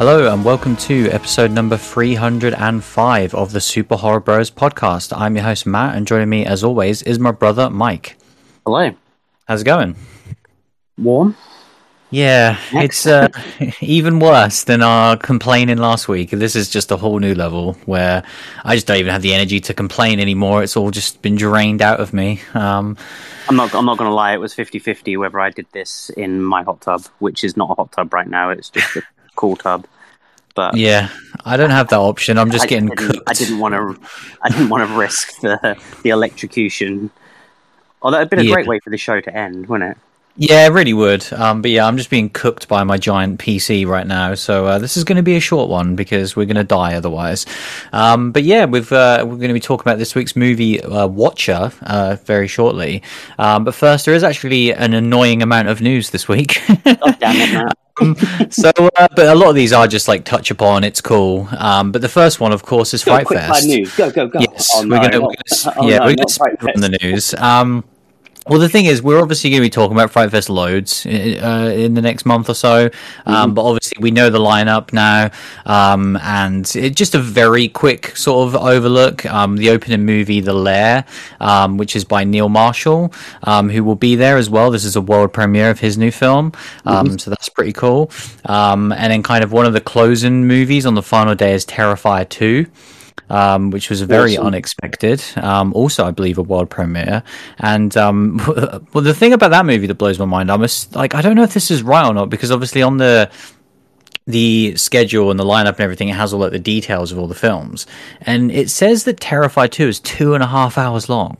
Hello and welcome to episode number 305 of the Super Horror Bros podcast. I'm your host Matt and joining me as always is my brother Mike. Hello. How's it going? Warm? Yeah, it's uh, even worse than our complaining last week. This is just a whole new level where I just don't even have the energy to complain anymore. It's all just been drained out of me. Um, I'm not I'm not going to lie, it was 50-50 whether I did this in my hot tub, which is not a hot tub right now, it's just a cool tub. But yeah, I don't have that option. I'm just I getting cooked. I didn't want to I didn't want to risk the the electrocution. Oh, that would have been a Yeah. great way for the show to end, wouldn't it? Yeah, it really would. Um, but yeah, I'm just being cooked by my giant PC right now. So uh, this is going to be a short one because we're going to die otherwise. Um, but yeah, we've, uh, we're going to be talking about this week's movie uh, Watcher uh, very shortly. Um, but first, there is actually an annoying amount of news this week. Oh, Matt. so, uh, but a lot of these are just like touch upon. It's cool. Um, but the first one, of course, is Go, Fright quick Fest. news. Go, go, go. Yes, oh, we're not- gonna oh, yeah, no, we're gonna Fright on the news. Um, well, the thing is, we're obviously going to be talking about Fright Fest loads uh, in the next month or so. Mm-hmm. Um, But obviously, we know the lineup now, um, and it, just a very quick sort of overlook. Um, the opening movie, The Lair, um, which is by Neil Marshall, um, who will be there as well. This is a world premiere of his new film, um, Mm-hmm. so that's pretty cool. Um, and then, kind of one of the closing movies on the final day is Terrifier Two um, which was very Awesome. unexpected. Um, also, I believe a world premiere. And um, well, the thing about that movie that blows my mind, I'm just, like, I don't know if this is right or not because obviously on the the schedule and the lineup and everything, it has all like the details of all the films, and it says that Terrifier Two is two and a half hours long.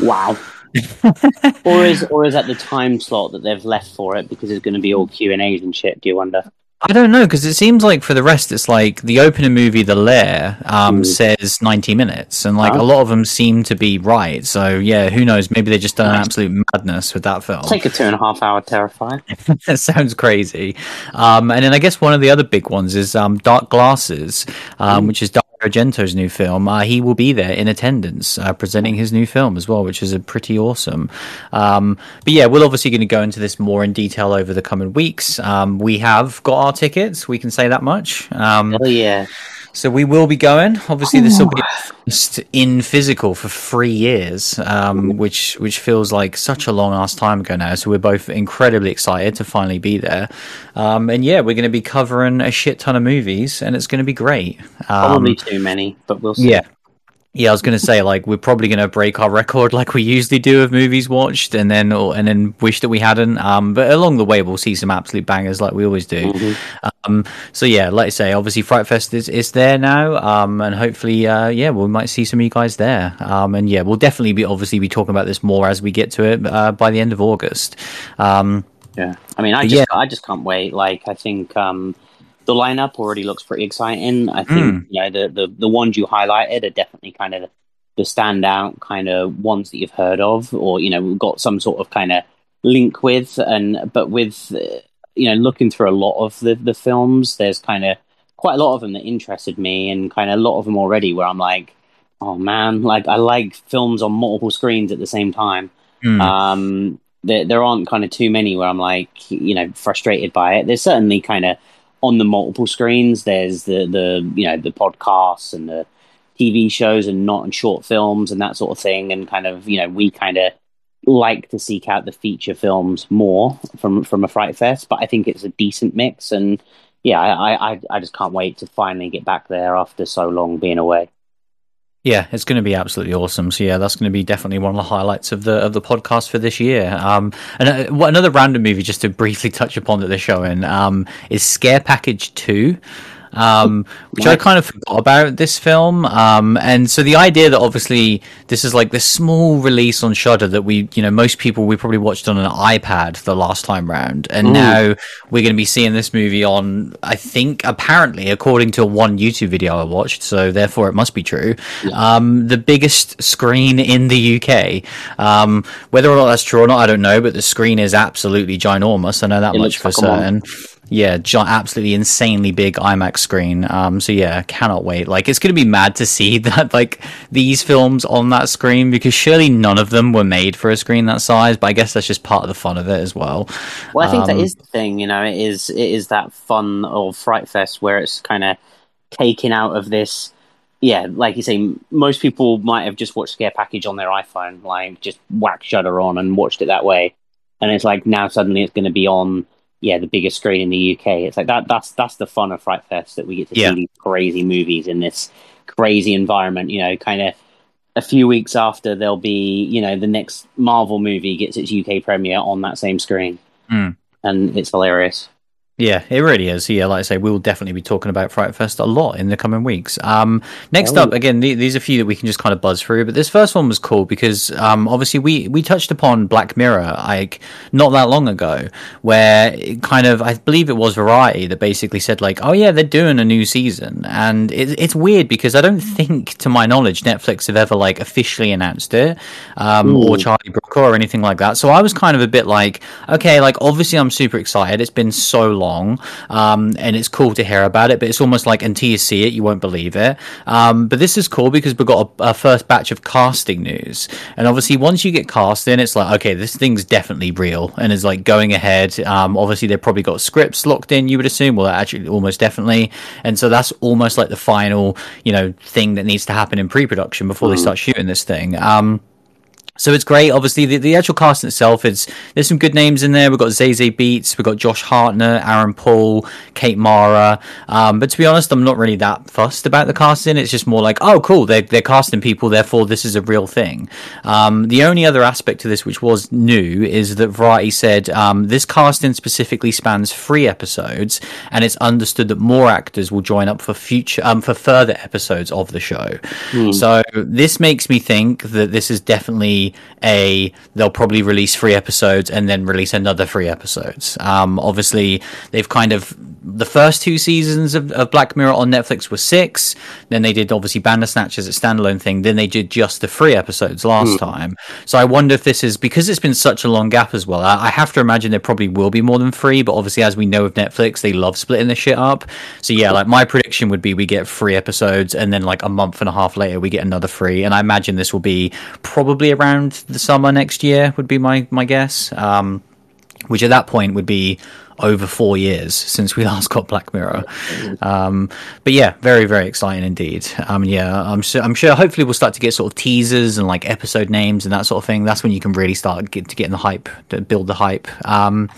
Wow. or is or is that the time slot that they've left for it because it's going to be all Q and A's and shit? Do you wonder? I don't know because it seems like for the rest, it's like the opening movie, The Lair, um, Mm. says ninety minutes, and like Huh? a lot of them seem to be right. So yeah, who knows? Maybe they just done an absolute madness with that film. Take a two and a half hour Terrifier. that sounds crazy. Um, and then I guess one of the other big ones is um, Dark Glasses, um, which is Dario Argento's new film. Uh, he will be there in attendance, uh, presenting his new film as well, which is a pretty awesome. Um, but yeah, we're obviously going to go into this more in detail over the coming weeks. Um, we have got our tickets. We can say that much. Um, Oh yeah. So we will be going. Obviously, this will be first in physical for three years, um, which which feels like such a long ass time ago now. So we're both incredibly excited to finally be there. Um, and yeah, we're going to be covering a shit ton of movies, and it's going to be great. Um, Probably too many, but we'll see. yeah. Yeah, I was going to say like we're probably going to break our record like we usually do of movies watched, and then or, and then wish that we hadn't. Um, but along the way, we'll see some absolute bangers like we always do. Um, so yeah, like I say, obviously Fright Fest is, is there now, um, and hopefully, uh, yeah, we might see some of you guys there. Um, and yeah, we'll definitely be obviously be talking about this more as we get to it uh, by the end of August. Um, Yeah, I mean, I just, yeah. I just can't wait. Like, I think um, the lineup already looks pretty exciting. I think Mm. you know the, the the ones you highlighted are definitely kind of the standout kind of ones that you've heard of, or you know, we've got some sort of kind of link with. And but with uh, you know, looking through a lot of the the films, there's kind of quite a lot of them that interested me, and kind of a lot of them already where I'm like, oh man, like I like films on multiple screens at the same time hmm. um there, there aren't kind of too many where i'm like you know frustrated by it there's certainly kind of on the multiple screens there's the the you know the podcasts and the tv shows and not and short films and that sort of thing. And kind of you know we kind of like to seek out the feature films more from from a fright fest but i think it's a decent mix. And yeah i i i just can't wait to finally get back there after so long being away Yeah, it's going to be absolutely awesome. So yeah, that's going to be definitely one of the highlights of the of the podcast for this year. Um, and uh, another random movie just to briefly touch upon that they're showing um, is Scare Package Two. Um, which I kind of forgot about this film. Um, and so the idea that obviously this is like this small release on Shudder that we, you know, most people we probably watched on an iPad the last time round, and Mm. now we're going to be seeing this movie on, I think, apparently, according to one YouTube video I watched, so therefore it must be true, um, the biggest screen in the UK. Um, whether or not that's true or not, I don't know, but the screen is absolutely ginormous. I know that It much for looks like a monk. certain. Yeah, absolutely insanely big IMAX screen. Um, so yeah, cannot wait. Like, it's going to be mad to see that like these films on that screen because surely none of them were made for a screen that size. But I guess that's just part of the fun of it as well. Well, I think um, that is the thing. You know, it is it is that fun of Fright Fest where it's kind of taken out of this. Yeah, like you say, most people might have just watched Scare Package on their iPhone, like just whack Shudder on and watched it that way. And it's like now suddenly it's going to be on yeah, the biggest screen in the UK. It's like that. That's that's the fun of Fright Fest that we get to yeah. see these crazy movies in this crazy environment. You know, kind of a few weeks after there'll be you know the next Marvel movie gets its UK premiere on that same screen, mm. and it's hilarious. Yeah, it really is. Yeah, like I say, we will definitely be talking about Fright Fest a lot in the coming weeks. Um, next oh. up, again, th- these are a few that we can just kind of buzz through, but this first one was cool because um, obviously we we touched upon Black Mirror like not that long ago, where kind of I believe it was Variety that basically said like, oh yeah, they're doing a new season, and it, it's weird because I don't think, to my knowledge, Netflix have ever like officially announced it, um, or Charlie Brooker or anything like that. So I was kind of a bit like, okay, like obviously I'm super excited. It's been so long um, and it's cool to hear about it. But it's almost like until you see it, you won't believe it. Um, but this is cool because we've got a, a, first batch of casting news, and obviously once you get cast in, it's like okay, this thing's definitely real and is like going ahead. Um, obviously they've probably got scripts locked in. You would assume, well, actually, almost definitely, and so that's almost like the final, you know, thing that needs to happen in pre-production before mm. they start shooting this thing. Um, so it's great. Obviously, the, the actual cast itself is there's some good names in there. We've got Zazie Beetz, we've got Josh Hartnett, Aaron Paul, Kate Mara. Um, but to be honest, I'm not really that fussed about the casting. It's just more like, oh, cool, they're, they're casting people, therefore this is a real thing. Um, the only other aspect to this which was new is that Variety said um, this casting specifically spans three episodes, and it's understood that more actors will join up for future um, for further episodes of the show. Mm. So this makes me think that this is definitely a they'll probably release three episodes and then release another three episodes. Um, obviously, they've kind of the first two seasons of, of, Black Mirror on Netflix were six. Then they did obviously Bandersnatch as a standalone thing. Then they did just the three episodes last mm. time. So I wonder if this is because it's been such a long gap as well. I, I, have to imagine there probably will be more than three, but obviously, as we know of Netflix, they love splitting the shit up. So yeah, like my prediction would be we get three episodes and then like a month and a half later we get another three. And I imagine this will be probably around the summer next year would be my my guess. Um, which at that point would be over four years since we last got Black Mirror. Um, but yeah, very very exciting indeed. Um, yeah, I'm sure, I'm sure. Hopefully, we'll start to get sort of teasers and like episode names and that sort of thing. That's when you can really start get, to get in the hype, build the hype. Um,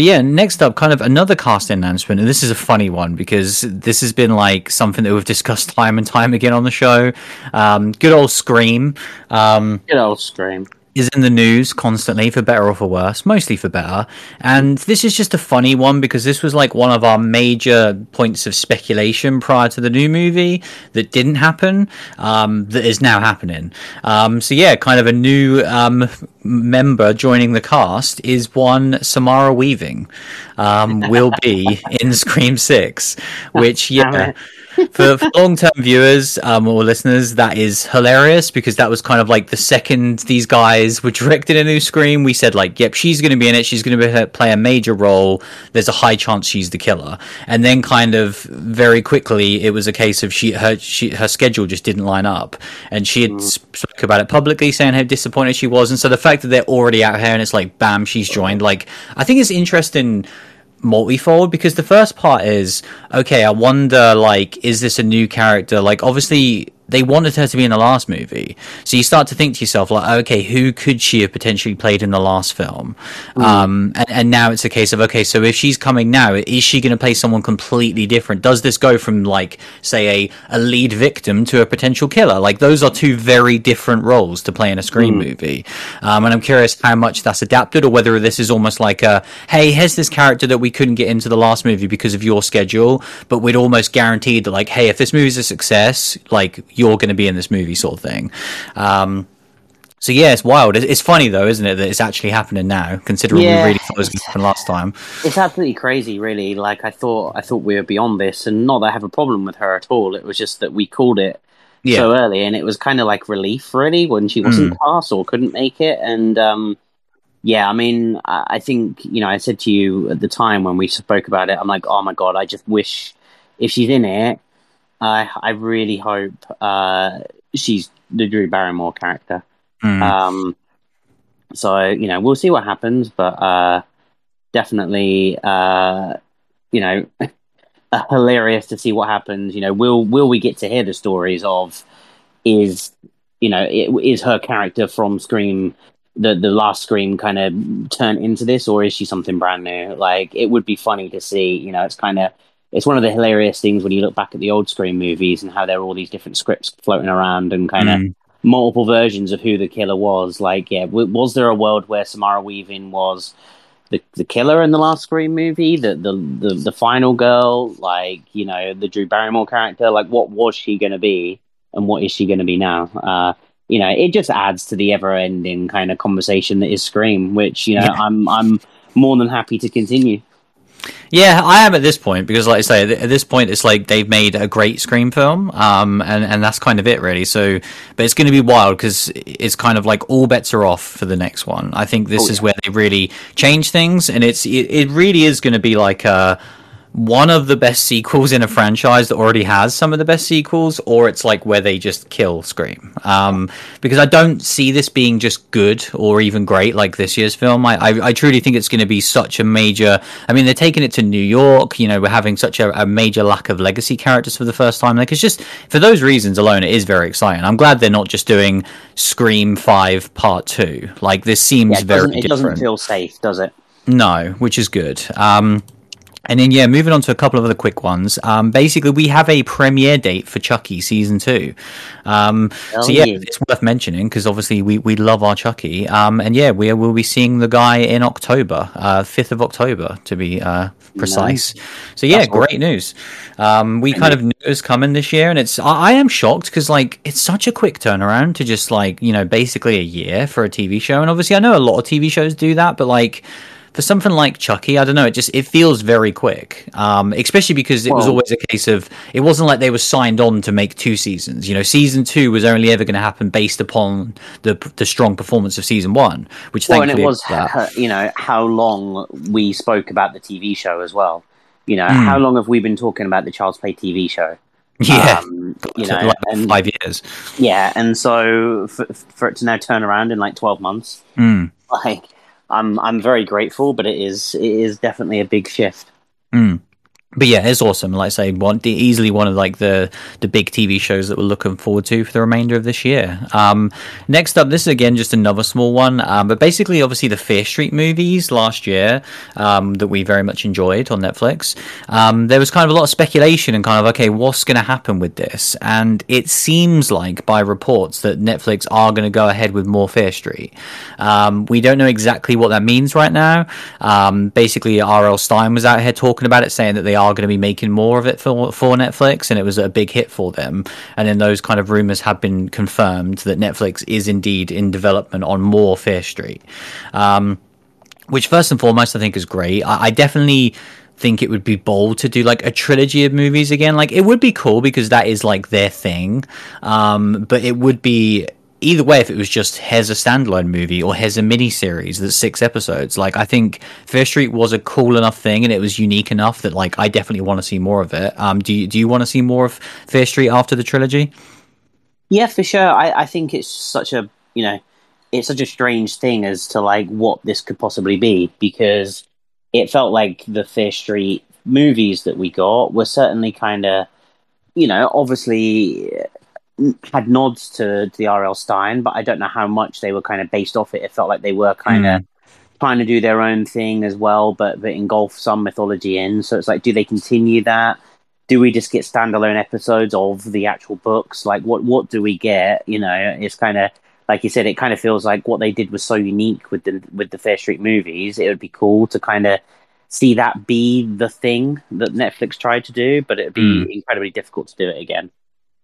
but yeah, next up, kind of another cast announcement, and this is a funny one because this has been like something that we've discussed time and time again on the show. Um, good old Scream. Um, good old Scream is in the news constantly for better or for worse, mostly for better. And this is just a funny one because this was like one of our major points of speculation prior to the new movie that didn't happen, um, that is now happening. Um, so yeah, kind of a new um, member joining the cast is one Samara Weaving um, will be in Scream Six, which yeah for, for long term viewers um, or listeners, that is hilarious because that was kind of like the second these guys were directed a new Scream. We said like, "Yep, she's going to be in it. She's going to play a major role. There's a high chance she's the killer." And then, kind of very quickly, it was a case of she her she, her schedule just didn't line up, and she had mm. spoke about it publicly, saying how disappointed she was. And so the fact that they're already out here and it's like, bam, she's joined. Like, I think it's interesting multifold because the first part is okay i wonder like is this a new character? Like obviously they wanted her to be in the last movie. So you start to think to yourself, like, okay, who could she have potentially played in the last film? Mm. Um, and, and, now it's a case of, okay, so if she's coming now, is she going to play someone completely different? Does this go from, like, say, a, a lead victim to a potential killer? Like, those are two very different roles to play in a Scream mm. movie. Um, and I'm curious how much that's adapted or whether this is almost like a, hey, here's this character that we couldn't get into the last movie because of your schedule, but we'd almost guaranteed that, like, hey, if this movie's a success, like, you're going to be in this movie, sort of thing. Um, so yeah, it's wild. It's funny though, isn't it, that it's actually happening now, considering yeah, we really thought it was going to happen last time. It's absolutely crazy, really. Like I thought, I thought we were beyond this, and not that I have a problem with her at all. It was just that we called it yeah. so early, and it was kind of like relief, really, when she wasn't mm. cast or couldn't make it, and um, Yeah, I mean, I think you know, I said to you at the time when we spoke about it, I'm like, oh my god, I just wish if she's in it, I I really hope uh, she's the Drew Barrymore character. Mm. Um, so you know, we'll see what happens, but uh, definitely, uh, you know, hilarious to see what happens. You know, will will we get to hear the stories of is you know is her character from Scream the the last Scream kind of turn into this, or is she something brand new? Like it would be funny to see. You know, it's kind of it's one of the hilarious things when you look back at the old Scream movies and how there are all these different scripts floating around and kind of mm. multiple versions of who the killer was. Like, yeah, w- was there a world where Samara Weaving was the the killer in the last Scream movie, the the the, the final girl, like you know the Drew Barrymore character? Like, what was she going to be, and what is she going to be now? Uh, you know, it just adds to the ever-ending kind of conversation that is Scream, which you know yeah. I'm I'm more than happy to continue. Yeah, I am at this point because, like I say, at this point, it's like they've made a great Scream film, um, and and that's kind of it, really. So, but it's going to be wild because it's kind of like all bets are off for the next one. I think this oh, yeah. is where they really change things, and it's it, it really is going to be like a one of the best sequels in a franchise that already has some of the best sequels, or it's like where they just kill Scream. Um, because I don't see this being just good or even great like this year's film. I, I, I truly think it's going to be such a major. I mean, they're taking it to New York. You know, we're having such a, a major lack of legacy characters for the first time. Like, it's just for those reasons alone, it is very exciting. I'm glad they're not just doing Scream Five Part Two. Like, this seems yeah, very. It doesn't feel safe, does it? No, which is good. Um, and then, yeah, moving on to a couple of other quick ones. Um, basically, we have a premiere date for Chucky season two. Um, oh, so, yeah, yeah, it's worth mentioning because obviously we, we love our Chucky. Um, and yeah, we will be seeing the guy in October, uh, 5th of October to be uh, precise. Nice. So, yeah, That's great awesome. news. Um, we kind of knew it was coming this year. And it's, I, I am shocked because, like, it's such a quick turnaround to just, like, you know, basically a year for a TV show. And obviously, I know a lot of TV shows do that, but, like, for something like Chucky, I don't know. It just it feels very quick, um, especially because it well, was always a case of it wasn't like they were signed on to make two seasons. You know, season two was only ever going to happen based upon the the strong performance of season one, which well, and it was you know how long we spoke about the TV show as well. You know, mm. how long have we been talking about the Child's Play TV show? Yeah, um, you know, like and, five years. Yeah, and so for, for, it to now turn around in like twelve months, mm. like I'm I'm very grateful, but it is it is definitely a big shift. Mm but yeah, it's awesome. Like I say, one easily one of like the the big TV shows that we're looking forward to for the remainder of this year. Um, next up, this is again just another small one, um, but basically, obviously, the Fear Street movies last year um, that we very much enjoyed on Netflix. Um, there was kind of a lot of speculation and kind of okay, what's going to happen with this? And it seems like by reports that Netflix are going to go ahead with more Fear Street. Um, we don't know exactly what that means right now. Um, basically, R.L. Stine was out here talking about it, saying that they are going to be making more of it for for Netflix, and it was a big hit for them. And then those kind of rumors have been confirmed that Netflix is indeed in development on more Fear Street, um, which first and foremost I think is great. I, I definitely think it would be bold to do like a trilogy of movies again. Like it would be cool because that is like their thing. Um, but it would be either way, if it was just here's a standalone movie or here's a mini series that's six episodes, like I think Fear Street was a cool enough thing and it was unique enough that like I definitely want to see more of it. Um, do you do you want to see more of Fear Street after the trilogy? Yeah, for sure. I, I think it's such a you know it's such a strange thing as to like what this could possibly be because it felt like the Fear Street movies that we got were certainly kind of you know obviously had nods to, to the R.L. Stine, but I don't know how much they were kind of based off it. It felt like they were kind of mm. trying to do their own thing as well, but, but engulf some mythology in. So it's like, do they continue that? Do we just get standalone episodes of the actual books? Like, what what do we get? You know, it's kind of like you said. It kind of feels like what they did was so unique with the with the Fear Street movies. It would be cool to kind of see that be the thing that Netflix tried to do, but it'd be mm. incredibly difficult to do it again.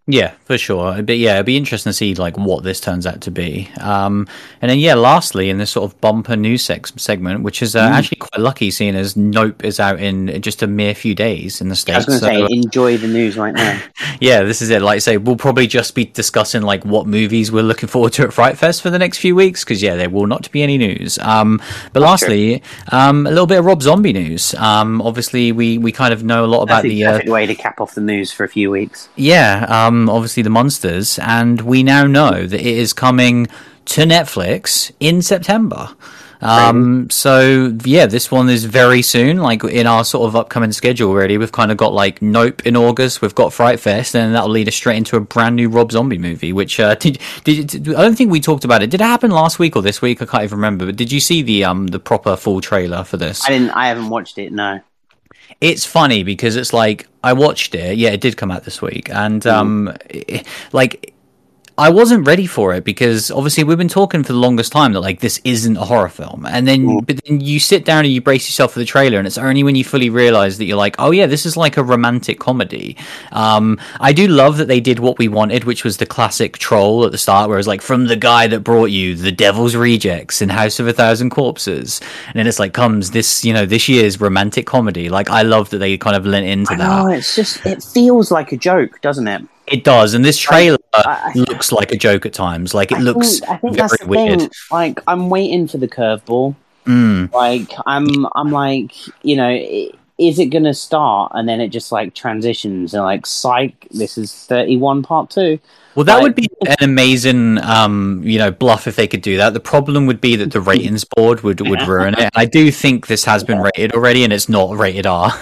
Yeah, for sure. But yeah, it'd be interesting to see like what this turns out to be. Um, and then yeah, lastly, in this sort of bumper news sex- segment, which is uh, mm. actually quite lucky, seeing as Nope is out in just a mere few days in the states. I was going to so, say, enjoy the news right now. yeah, this is it. Like I say, we'll probably just be discussing like what movies we're looking forward to at Fright Fest for the next few weeks because yeah, there will not be any news. Um, but That's lastly, um, a little bit of Rob Zombie news. Um, obviously, we we kind of know a lot about That's the perfect uh, way to cap off the news for a few weeks. Yeah. Um, obviously the Munsters, and we now know that it is coming to Netflix in September. Um, so yeah, this one is very soon. Like in our sort of upcoming schedule, already, we've kind of got like Nope in August. We've got Fright Fest, and that'll lead us straight into a brand new Rob Zombie movie. Which uh, did, did, did, I don't think we talked about it. Did it happen last week or this week? I can't even remember. But did you see the um the proper full trailer for this? I didn't. I haven't watched it. No it's funny because it's like I watched it. Yeah, it did come out this week, and mm. um, it, like I wasn't ready for it because obviously we've been talking for the longest time that like this isn't a horror film, and then mm. but then you sit down and you brace yourself for the trailer, and it's only when you fully realize that you're like, oh yeah, this is like a romantic comedy. Um, I do love that they did what we wanted, which was the classic troll at the start, where it's like from the guy that brought you the Devil's Rejects and House of a Thousand Corpses, and then it's like comes this you know this year's romantic comedy. Like I love that they kind of lent into I that. it's just it feels like a joke, doesn't it? It does, and this trailer I, I, looks like a joke at times. Like it I looks think, I think that's the weird. Thing. Like I'm waiting for the curveball. Mm. Like I'm, I'm like, you know, is it going to start and then it just like transitions and like, psych, this is 31 part two. Well, that would be an amazing, um, you know, bluff if they could do that. The problem would be that the ratings board would, would ruin it. I do think this has been rated already, and it's not rated R,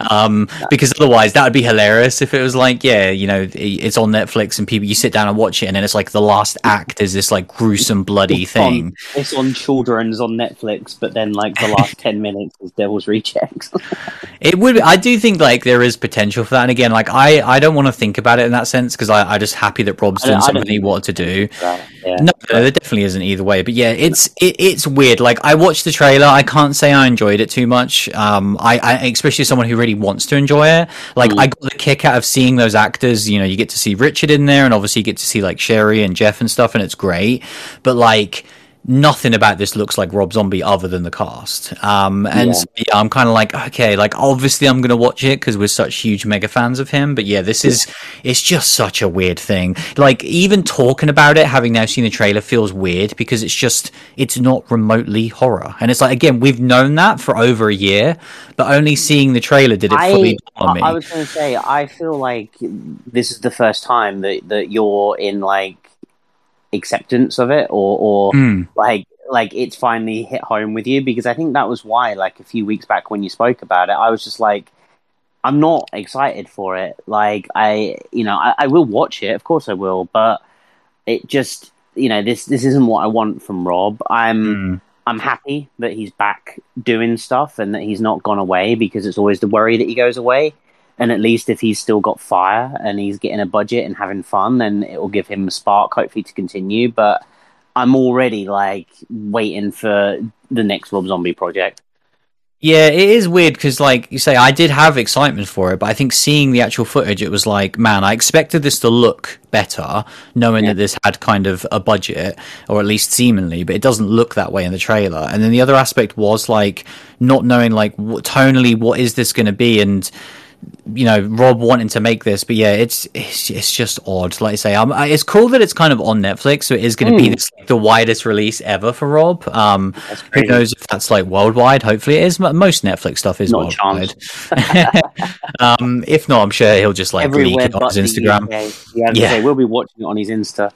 um, because otherwise that would be hilarious if it was like, yeah, you know, it's on Netflix and people you sit down and watch it, and then it's like the last act is this like gruesome, bloody it's thing. On, it's on Children's on Netflix, but then like the last ten minutes is Devil's Rejects. it would. I do think like there is potential for that, and again, like I, I don't want to think about it in that sense because I, I just have happy that Rob's doing something he wanted to do. Yeah. No, no, there definitely isn't either way. But yeah, it's it, it's weird. Like I watched the trailer, I can't say I enjoyed it too much. Um, I, I especially someone who really wants to enjoy it. Like mm. I got the kick out of seeing those actors. You know, you get to see Richard in there, and obviously you get to see like Sherry and Jeff and stuff, and it's great. But like nothing about this looks like Rob Zombie other than the cast. Um, and yeah. So, yeah, I'm kind of like, okay, like obviously I'm going to watch it because we're such huge mega fans of him. But yeah, this is, it's just such a weird thing. Like even talking about it, having now seen the trailer feels weird because it's just, it's not remotely horror. And it's like, again, we've known that for over a year, but only seeing the trailer did it fully I, me. I was going to say, I feel like this is the first time that, that you're in like, acceptance of it or or mm. like like it's finally hit home with you because I think that was why like a few weeks back when you spoke about it I was just like I'm not excited for it like I you know I, I will watch it of course I will but it just you know this this isn't what I want from Rob I'm mm. I'm happy that he's back doing stuff and that he's not gone away because it's always the worry that he goes away and at least if he's still got fire and he's getting a budget and having fun, then it will give him a spark, hopefully, to continue. But I'm already like waiting for the next Rob Zombie project. Yeah, it is weird because, like you say, I did have excitement for it, but I think seeing the actual footage, it was like, man, I expected this to look better, knowing yeah. that this had kind of a budget, or at least seemingly, but it doesn't look that way in the trailer. And then the other aspect was like not knowing, like, what, tonally, what is this going to be, and you know Rob wanting to make this, but yeah, it's it's, it's just odd. Like I say, um, it's cool that it's kind of on Netflix, so it is going to mm. be hmm. this, like, the widest release ever for Rob. Um, who knows if that's like worldwide? Hopefully, it is. Most Netflix stuff is not worldwide. um, if not, I'm sure he'll just like Everywhere leak it on his Instagram. Yeah, yeah. we'll be watching it on his Insta.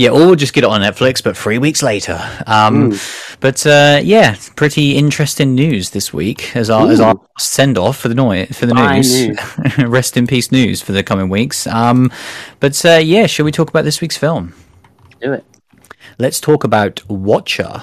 Yeah, or just get it on Netflix, but three weeks later. Um, mm. But uh, yeah, pretty interesting news this week as our Ooh. as our send off for the noise for the news. news. Rest in peace news for the coming weeks. Um, but uh, yeah, shall we talk about this week's film? Do it. Let's talk about Watcher.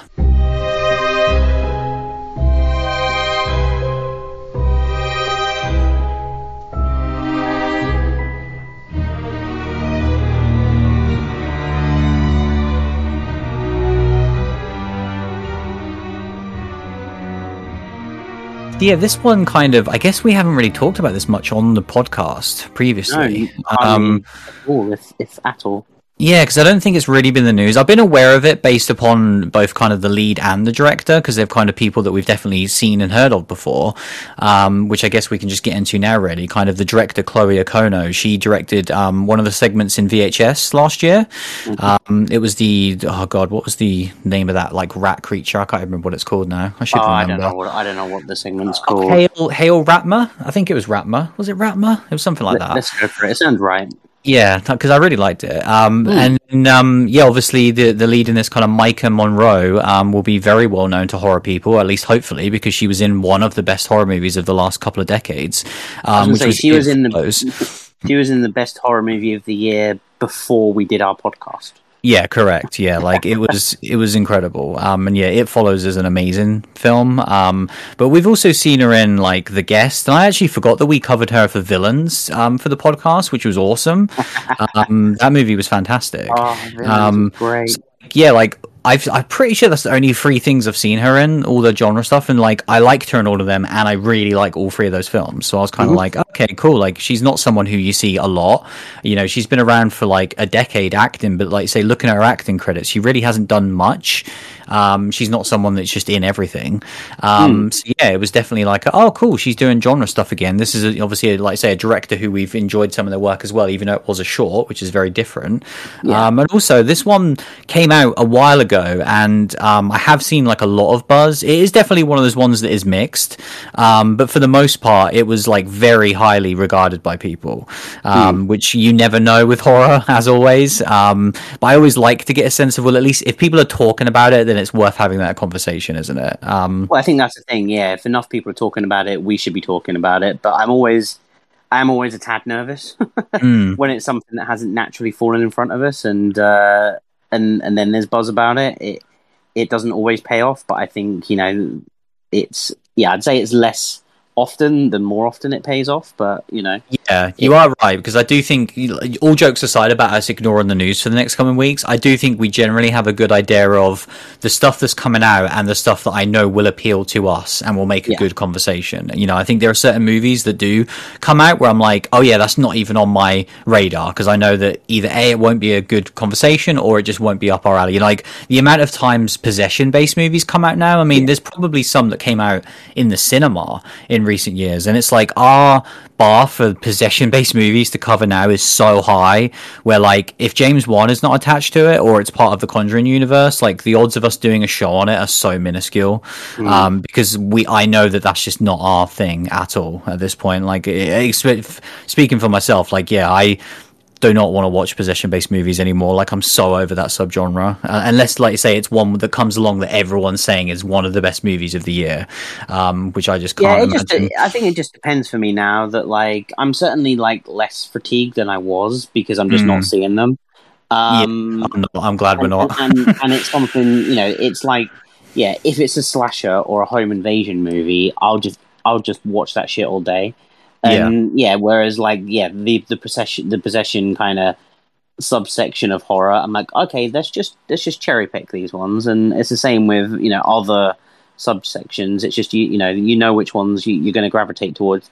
Yeah, this one kind of. I guess we haven't really talked about this much on the podcast previously. No, um, if, if at all. Yeah, because I don't think it's really been the news. I've been aware of it based upon both kind of the lead and the director, because they're kind of people that we've definitely seen and heard of before. Um, which I guess we can just get into now. Really, kind of the director Chloe Okuno. She directed um, one of the segments in VHS last year. Mm-hmm. Um, it was the oh god, what was the name of that like rat creature? I can't remember what it's called now. I should oh, remember. I don't know what I don't know what the segment's called. Hail, Hail Raatma. I think it was Raatma. Was it Raatma? It was something like that. Let's go for it. It sounds right. Yeah, because I really liked it. Um, mm. And um, yeah, obviously the the lead in this kind of Maika Monroe um, will be very well known to horror people, at least hopefully, because she was in one of the best horror movies of the last couple of decades. Um, which say, was she was in the she was in the best horror movie of the year before we did our podcast. Yeah, correct. Yeah, like it was it was incredible. Um and yeah, it follows as an amazing film. Um but we've also seen her in like The Guest, and I actually forgot that we covered her for Villains um for the podcast, which was awesome. um that movie was fantastic. Oh, um great. So, yeah, like I've, I'm pretty sure that's the only three things I've seen her in, all the genre stuff, and like I liked her in all of them, and I really like all three of those films. So I was kind of mm-hmm. like, okay, cool. Like she's not someone who you see a lot. You know, she's been around for like a decade acting, but like say, looking at her acting credits, she really hasn't done much. Um, she's not someone that's just in everything. Um, mm. so yeah, it was definitely like, oh, cool, she's doing genre stuff again. This is a, obviously, a, like say, a director who we've enjoyed some of their work as well, even though it was a short, which is very different. Yeah. Um, and also, this one came out a while ago, and um, I have seen like a lot of buzz. It is definitely one of those ones that is mixed, um, but for the most part, it was like very highly regarded by people, mm. which you never know with horror, as always. but I always like to get a sense of well, at least if people are talking about it, then it's worth having that conversation, isn't it? Um, well, I think that's the thing. Yeah, if enough people are talking about it, we should be talking about it. But I'm always, I'm always a tad nervous mm. when it's something that hasn't naturally fallen in front of us, and uh, and and then there's buzz about it. It it doesn't always pay off, but I think you know, it's yeah, I'd say it's less often than more often it pays off. But you know, yeah, you are right because I do think, all jokes aside about us ignoring the news for the next coming weeks, I do think we generally have a good idea of the stuff that's coming out and the stuff that I know will appeal to us and will make a yeah. good conversation. You know, I think there are certain movies that do come out where I'm like, oh yeah, that's not even on my radar because I know that either a it won't be a good conversation or it just won't be up our alley. Like the amount of times possession based movies come out now. I mean, yeah. there's probably some that came out in the cinema in recent years, and it's like our bar for possession based movies to cover now is so high. Where like if James Wan is not attached to it or it's part of the Conjuring universe, like the odds of us doing a show on it are so minuscule. Mm. Um, because we I know that that's just not our thing at all at this point. Like it, it, speaking for myself, like yeah, I do not want to watch possession based movies anymore. Like I'm so over that subgenre, uh, unless, like you say, it's one that comes along that everyone's saying is one of the best movies of the year, um, which I just can't. Yeah, just, I think it just depends for me now. That like I'm certainly like less fatigued than I was because I'm just mm. not seeing them. Um, yeah, I'm, not, I'm, glad and, we're not. and, and, and it's something you know. It's like yeah, if it's a slasher or a home invasion movie, I'll just I'll just watch that shit all day. And yeah. yeah, whereas like yeah, the the possession the possession kind of subsection of horror, I'm like, okay, let's just let's just cherry pick these ones, and it's the same with you know other subsections. It's just you you know you know which ones you, are going to gravitate towards.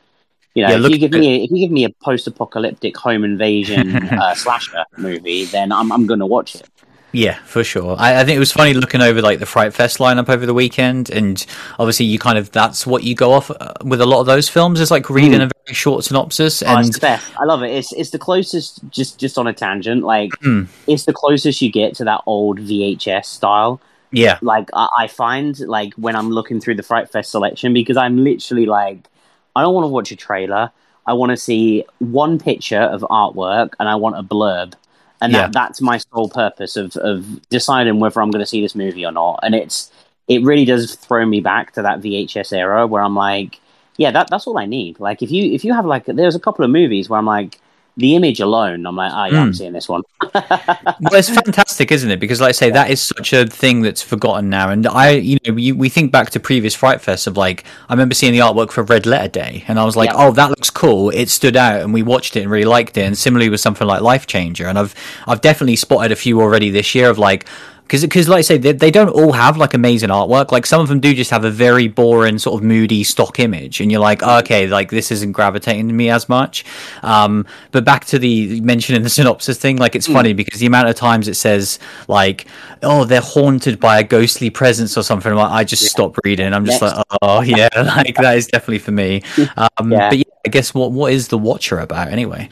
You know, yeah, if you give me a, if you give me a post apocalyptic home invasion uh, slasher movie, then I'm I'm going to watch it. Yeah, for sure. I, I, think it was funny looking over like the Fright Fest lineup over the weekend, and obviously you kind of that's what you go off uh, with a lot of those films It's like reading mm. a very short synopsis. And oh, it's the I love it. It's it's the closest. Just just on a tangent, like mm. it's the closest you get to that old VHS style. Yeah, like I, I find like when I'm looking through the Fright Fest selection because I'm literally like I don't want to watch a trailer. I want to see one picture of artwork and I want a blurb and that, yeah. that's my sole purpose of of deciding whether I'm going to see this movie or not. And it's it really does throw me back to that VHS era where I'm like, yeah, that that's all I need. Like if you if you have like there's a couple of movies where I'm like, the image alone, I'm like, oh, yeah, mm. I'm hmm. seeing this one. well, it's fantastic, isn't it? Because, like I say, that is such a thing that's forgotten now. And I, you know, we, we think back to previous Fright Fest of like, I remember seeing the artwork for Red Letter Day, and I was like, oh, that looks cool. It stood out, and we watched it and really liked it. And similarly with something like Life Changer, and I've I've definitely spotted a few already this year of like because because like I say they, they don't all have like amazing artwork. Like some of them do just have a very boring sort of moody stock image, and you're like, oh, okay, like this isn't gravitating to me as much. Um, but back to the mention in the synopsis thing, like it's mm. funny because the amount of times it says like, oh, they're haunted by a ghostly presence or something. Like, I just yeah. stop reading. I'm just Next. like, oh yeah, like that is definitely for me. Um, yeah. But yeah, I guess what what is the Watcher about anyway?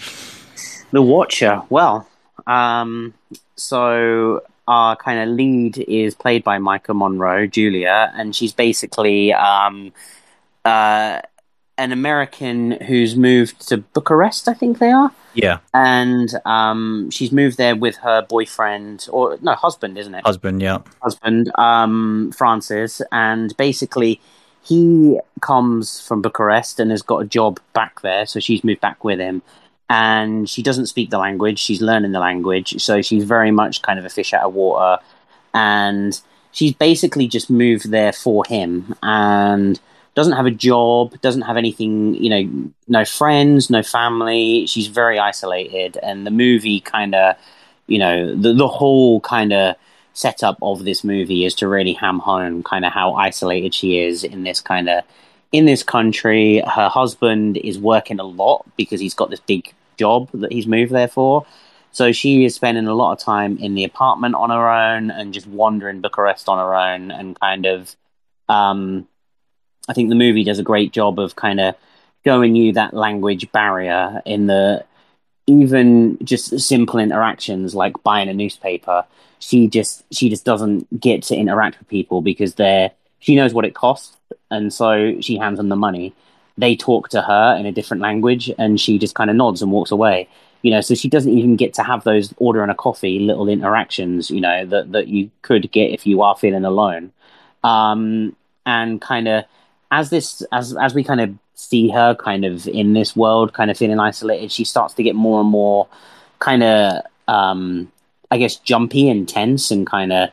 The Watcher, well. Um, so our kind of lead is played by Maika Monroe, Julia, and she's basically um, uh, an American who's moved to Bucharest, I think they are. Yeah. And um, she's moved there with her boyfriend, or no, husband, isn't it? Husband, yeah. Husband, um, Francis. And basically, he comes from Bucharest and has got a job back there, so she's moved back with him and she doesn't speak the language. She's learning the language, so she's very much kind of a fish out of water. And she's basically just moved there for him and doesn't have a job, doesn't have anything, you know, no friends, no family. She's very isolated. And the movie kind of, you know, the, the whole kind of setup of this movie is to really ham home kind of how isolated she is in this kind of in this country. Her husband is working a lot because he's got this big job that he's moved there for. So she is spending a lot of time in the apartment on her own and just wandering Bucharest on her own and kind of um, I think the movie does a great job of kind of showing you that language barrier in the even just simple interactions like buying a newspaper. She just she just doesn't get to interact with people because they're she knows what it costs and so she hands them the money. They talk to her in a different language, and she just kind of nods and walks away. You know, so she doesn't even get to have those ordering a coffee little interactions. You know that that you could get if you are feeling alone. Um, and kind of as this as as we kind of see her kind of in this world, kind of feeling isolated, she starts to get more and more kind of um, I guess jumpy and tense and kind of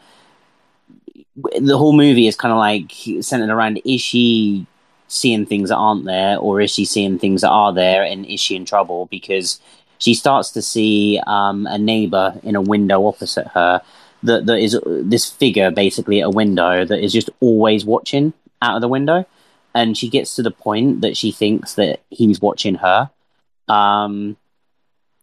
the whole movie is kind of like centered around is she seeing things that aren't there or is she seeing things that are there and is she in trouble? Because she starts to see um, a neighbor in a window opposite her that, that is this figure basically at a window that is just always watching out of the window. And she gets to the point that she thinks that he's watching her. Um,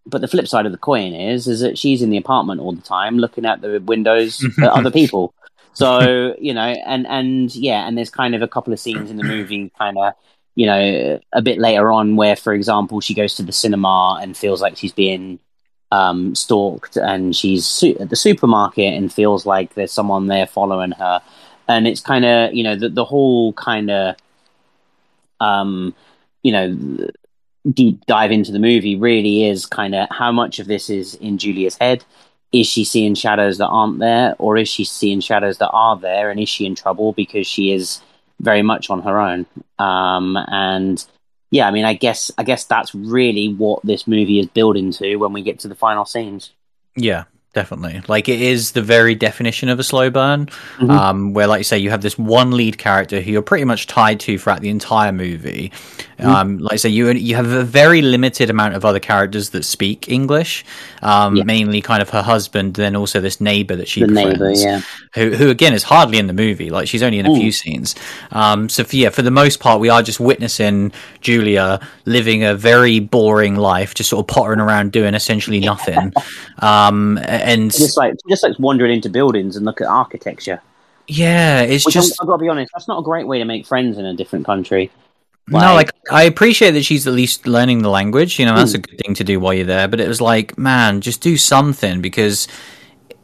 but the flip side of the coin is is that she's in the apartment all the time looking at the windows at other people so you know, and and yeah, and there's kind of a couple of scenes in the movie, kind of you know, a bit later on where, for example, she goes to the cinema and feels like she's being um, stalked, and she's su- at the supermarket and feels like there's someone there following her, and it's kind of you know the the whole kind of um, you know deep dive into the movie really is kind of how much of this is in Julia's head is she seeing shadows that aren't there, or is she seeing shadows that are there, and is she in trouble because she is very much on her own? Um, and yeah, I mean, I guess I guess that's really what this movie is building to when we get to the final scenes. Yeah, definitely. Like it is the very definition of a slow burn, mm-hmm. um, where, like you say, you have this one lead character who you're pretty much tied to throughout the entire movie. Mm-hmm. Um, like I say, you you have a very limited amount of other characters that speak English, um, yeah. mainly kind of her husband, then also this neighbor that she the befriends, neighbor, yeah. who who again is hardly in the movie. Like she's only in a Ooh. few scenes. Um, so for, yeah, for the most part, we are just witnessing Julia living a very boring life, just sort of pottering around doing essentially nothing. um, and just like just like wandering into buildings and look at architecture. Yeah, it's Which just. I've got to be honest. That's not a great way to make friends in a different country. Like, no, like I appreciate that she's at least learning the language. You know, that's a hmm. good thing to do while you're there. But it was like, man, just do something because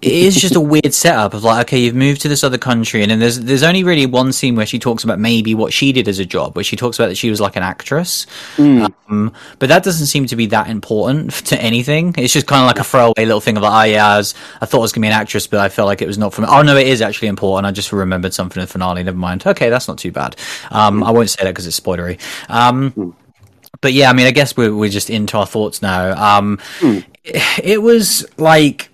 it is just a weird setup of like, okay, you've moved to this other country, and then there's there's only really one scene where she talks about maybe what she did as a job, where she talks about that she was like an actress, mm. um, but that doesn't seem to be that important to anything. It's just kind of like a throwaway little thing of like, oh yeah, I, was, I thought I was gonna be an actress, but I felt like it was not for me. Oh no, it is actually important. I just remembered something in the finale. Never mind. Okay, that's not too bad. Um, mm. I won't say that because it's spoilery. Um, mm. But yeah, I mean, I guess we're we're just into our thoughts now. Um, hmm. It was like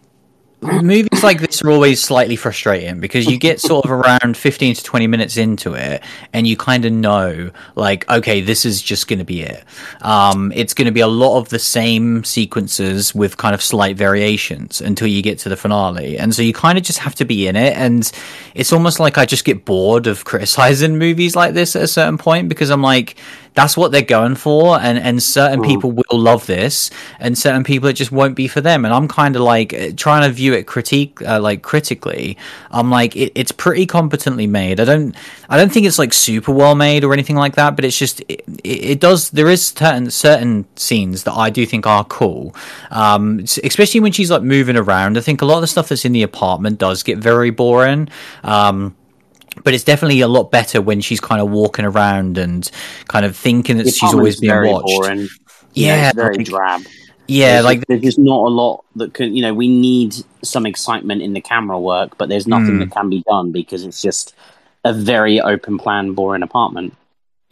movies like this are always slightly frustrating because you get sort of around 15 to 20 minutes into it and you kind of know like okay this is just going to be it. Um, it's going to be a lot of the same sequences with kind of slight variations until you get to the finale. And so you kind of just have to be in it and it's almost like i just get bored of criticizing movies like this at a certain point because i'm like that's what they're going for and and certain mm. people will love this and certain people it just won't be for them. And i'm kind of like uh, trying to view it critique uh, like critically i'm like it, it's pretty competently made. I don't i don't think it's like super well made or anything like that but it's just it, it does there is certain certain scenes that i do think are cool. Um, especially when she's like moving around. I think a lot of the stuff that's in the apartment does get very boring. Um, but it's definitely a lot better when she's kind of walking around and kind of thinking that she's always being watched. Boring. Yeah, very like, drab. Yeah, there's like just, there's just not a lot that can. You know, we need some excitement in the camera work, but there's nothing mm. that can be done because it's just a very open plan, boring apartment.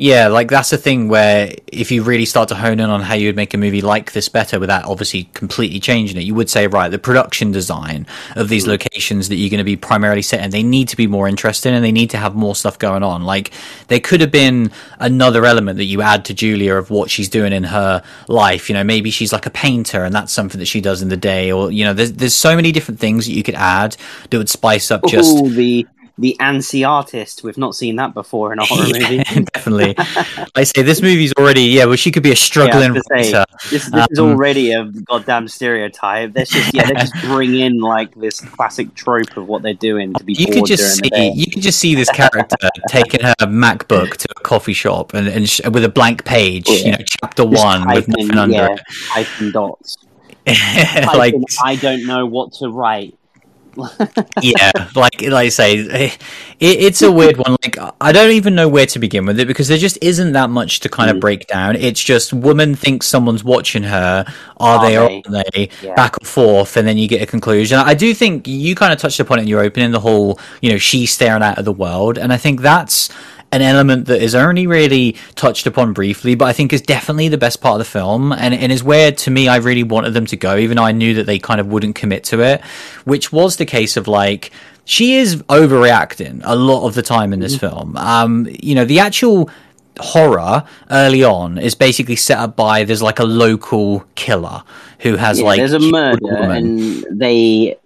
Yeah, like that's the thing where if you really start to hone in on how you would make a movie like this better without obviously completely changing it, you would say, right, the production design of these mm. locations that you're going to be primarily set in, they need to be more interesting and they need to have more stuff going on. Like there could have been another element that you add to Julia of what she's doing in her life. You know, maybe she's like a painter and that's something that she does in the day or, you know, there's, there's so many different things that you could add that would spice up just Ooh, the the ansi artist. We've not seen that before in a horror yeah, movie. definitely. I say this movie's already yeah. Well, she could be a struggling yeah, writer. This, this um, is already a goddamn stereotype. They're just yeah, let's just bring in like this classic trope of what they're doing to be. You could just see you could just see this character taking her MacBook to a coffee shop and, and sh- with a blank page, yeah. you know, chapter just one with nothing under yeah, it, typing dots. like I don't know what to write yeah, like like I say, it, it's a weird one. Like I don't even know where to begin with it because there just isn't that much to kind of mm. break down. It's just woman thinks someone's watching her. Are, are they, they? Or aren't they? Yeah. Back and forth, and then you get a conclusion. I do think you kind of touched upon it in your opening, the whole you know she's staring out of the world, and I think that's an element that is only really touched upon briefly, but I think is definitely the best part of the film, and, and is where to me I really wanted them to go, even though I knew that they kind of wouldn't commit to it, which was the case of like she is overreacting a lot of the time in this mm-hmm. film. Um, you know, the actual horror early on is basically set up by there's like a local killer who has yeah, like there's a murder and they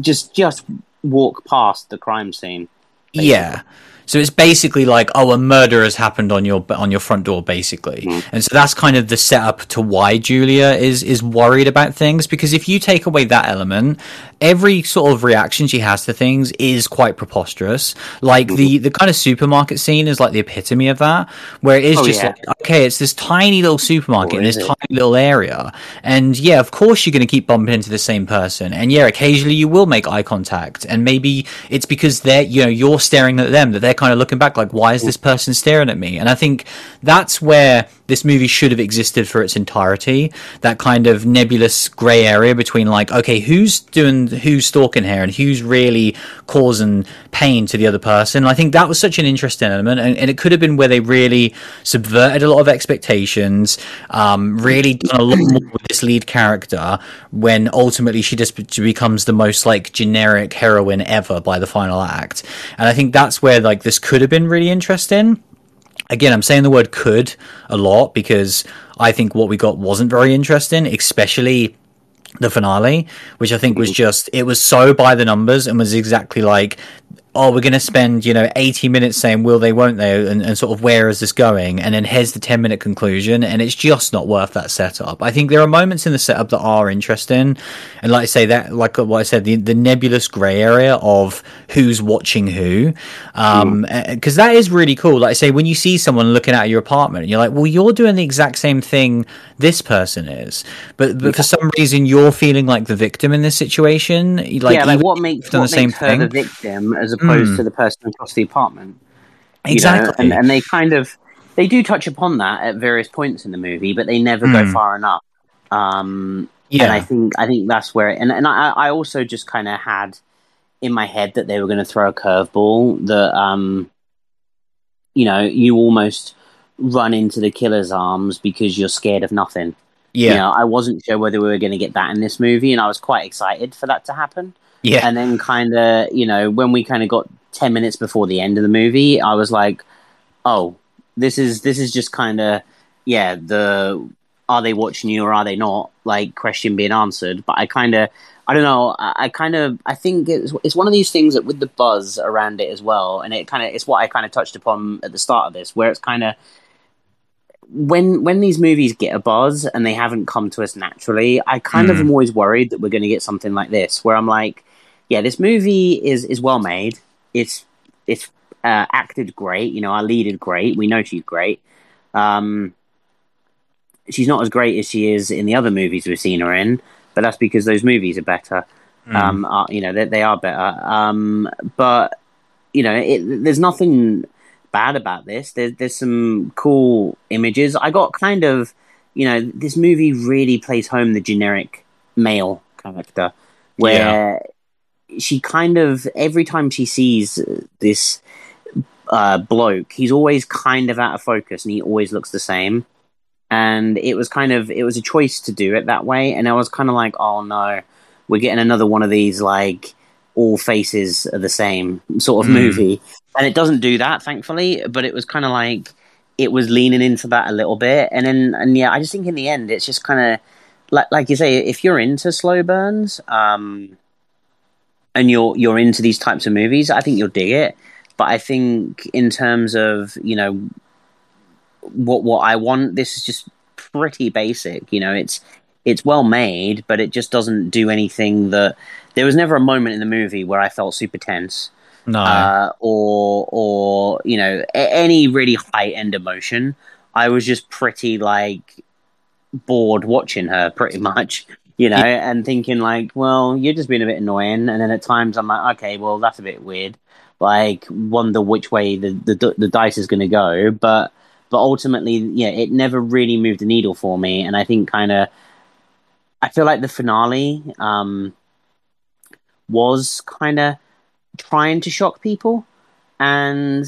just just walk past the crime scene. Basically. Yeah. So it's basically like, oh, a murder has happened on your on your front door, basically. Mm. And so that's kind of the setup to why Julia is is worried about things. Because if you take away that element, every sort of reaction she has to things is quite preposterous. Like mm-hmm. the the kind of supermarket scene is like the epitome of that, where it is oh, just yeah. like, okay, it's this tiny little supermarket in this it? tiny little area, and yeah, of course you're going to keep bumping into the same person, and yeah, occasionally you will make eye contact, and maybe it's because they're you know you're staring at them that they're kind of looking back like, why is this person staring at me? And I think that's where this movie should have existed for its entirety. That kind of nebulous grey area between like, okay, who's doing, who's stalking here, and who's really causing pain to the other person. I think that was such an interesting element, and, and, it could have been where they really subverted a lot of expectations, um, really done a lot more with this lead character when ultimately she just becomes the most like generic heroine ever by the final act. And I think that's where like this could have been really interesting. Again, I'm saying the word could a lot because I think what we got wasn't very interesting, especially the finale, which I think was mm-hmm. just it was so by the numbers and was exactly like oh, we're going to spend, you know, 80 minutes saying will they, won't they, and, and, sort of where is this going? And then here's the 10 minute conclusion, and it's just not worth that setup. I think there are moments in the setup that are interesting. And like I say, that, like what I said, the, the nebulous grey area of who's watching who, um, because mm. that is really cool. Like I say, when you see someone looking at your apartment, and you're like, well, you're doing the exact same thing this person is, but, but for some reason you're feeling like the victim in this situation. Like, yeah, like what makes, what the same makes her thing. the victim as opposed mm. to the person across the apartment. Exactly, and, and, they kind of they do touch upon that at various points in the movie, but they never mm. go far enough. Um, yeah, and I think I think that's where, it, and and I, I also just kind of had in my head that they were going to throw a curveball that um, you know, you almost run into the killer's arms because you're scared of nothing. Yeah. You know, I wasn't sure whether we were going to get that in this movie, and I was quite excited for that to happen. Yeah. And then, kind of, you know, when we kind of got ten minutes before the end of the movie, I was like, "Oh, this is this is just kind of, yeah, the are they watching you or are they not? Like question being answered." But I kind of, I don't know, I, I kind of, I think it's it's one of these things that with the buzz around it as well, and it kind of, it's what I kind of touched upon at the start of this, where it's kind of when when these movies get a buzz and they haven't come to us naturally, I kind Mm. of am always worried that we're going to get something like this, where I'm like, yeah, this movie is is well made. It's it's uh, acted great. You know, our lead is great. We know she's great. Um, she's not as great as she is in the other movies we've seen her in, but that's because those movies are better. Um, are, you know, they, they are better. Um, but you know, it, there's nothing bad about this. There's there's some cool images. I got kind of, you know, this movie really plays home the generic male character, where she kind of every time she sees this uh, bloke, he's always kind of out of focus, and he always looks the same. And it was kind of it was a choice to do it that way, and I was kind of like, oh no, we're getting another one of these like all faces are the same sort of Mm. movie, and it doesn't do that, thankfully. But it was kind of like it was leaning into that a little bit, and then and yeah, I just think in the end, it's just kind of like like you say, if you're into slow burns, um, and you're you're into these types of movies, I think you'll dig it. But I think in terms of you know what what I want, this is just pretty basic. You know, it's it's well made, but it just doesn't do anything that. There was never a moment in the movie where I felt super tense, no. uh, or or you know any really high end emotion. I was just pretty like bored watching her, pretty much. You know, and thinking like, well, you're just being a bit annoying, and then at times I'm like, okay, well, that's a bit weird. Like, wonder which way the the, the dice is going to go, but but ultimately, yeah, it never really moved the needle for me, and I think kind of, I feel like the finale um, was kind of trying to shock people, and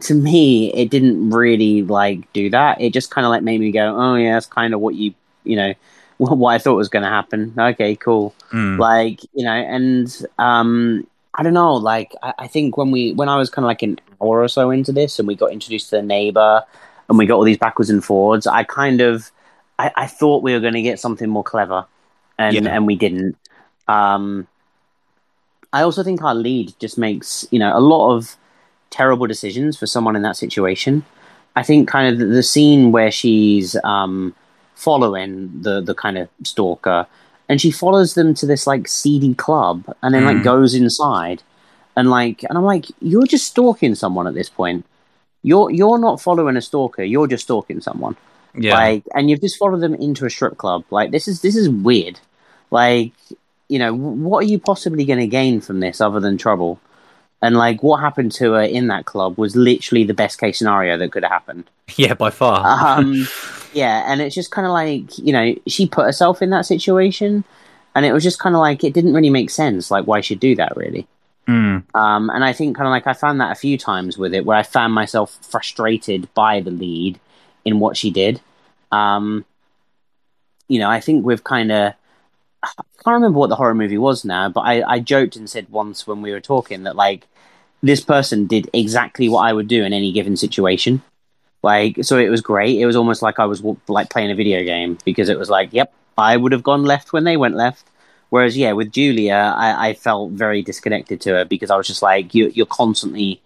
to me, it didn't really like do that. It just kind of like made me go, oh yeah, that's kind of what you you know what I thought was going to happen. Okay, cool Mm. like you know and um i don't know like I, I think when we when i was kind of like an hour or so into this and we got introduced to the neighbor and we got all these backwards and forwards i kind of i, I thought we were going to get something more clever and Yeah. and we didn't um i also think our lead just makes you know a lot of terrible decisions for someone in that situation i think kind of the, the scene where she's um following the the kind of stalker and she follows them to this like seedy club and then like Mm. goes inside and like and I'm like you're just stalking someone at this point. You're you're not following a stalker you're just stalking someone. Yeah. like and you've just followed them into a strip club. Like this is this is weird. Like you know what are you possibly going to gain from this other than trouble and like what happened to her in that club was literally the best case scenario that could have happened yeah, by far. um, yeah, and it's just kind of like you know she put herself in that situation, and it was just kind of like it didn't really make sense, like why she'd do that really. Mm. Um, and I think kind of like I found that a few times with it, where I found myself frustrated by the lead in what she did. Um, you know, I think we've kind of I can't remember what the horror movie was now, but I, I joked and said once when we were talking that like this person did exactly what I would do in any given situation. Like, so it was great. It was almost like I was like playing a video game because it was like, yep, I would have gone left when they went left. Whereas, yeah, with Julia, I, I felt very disconnected to her because I was just like, you, you're constantly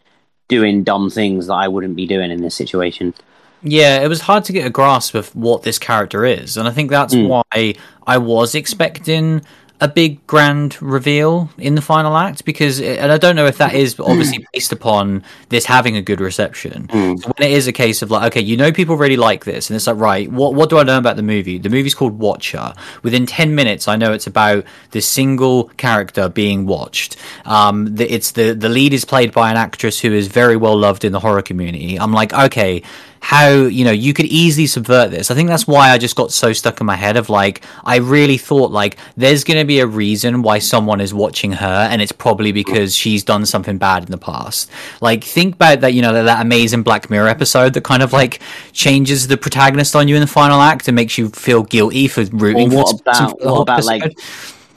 doing dumb things that I wouldn't be doing in this situation. Yeah, it was hard to get a grasp of what this character is, and I think that's Mm. why I was expecting a big grand reveal in the final act because and I don't know if that is obviously based upon this having a good reception. Mm. So when it is a case of like okay, you know people really like this and it's like right, what what do I learn about the movie? The movie's called Watcher. Within 10 minutes I know it's about this single character being watched. Um the, it's the the lead is played by an actress who is very well loved in the horror community. I'm like, okay, how you know you could easily subvert this. I think that's why I just got so stuck in my head of like I really thought like there's going to be a reason why someone is watching her, and it's probably because she's done something bad in the past. Like think about that you know that, that amazing Black Mirror episode that kind of like changes the protagonist on you in the final act and makes you feel guilty for rooting Or what for about what about like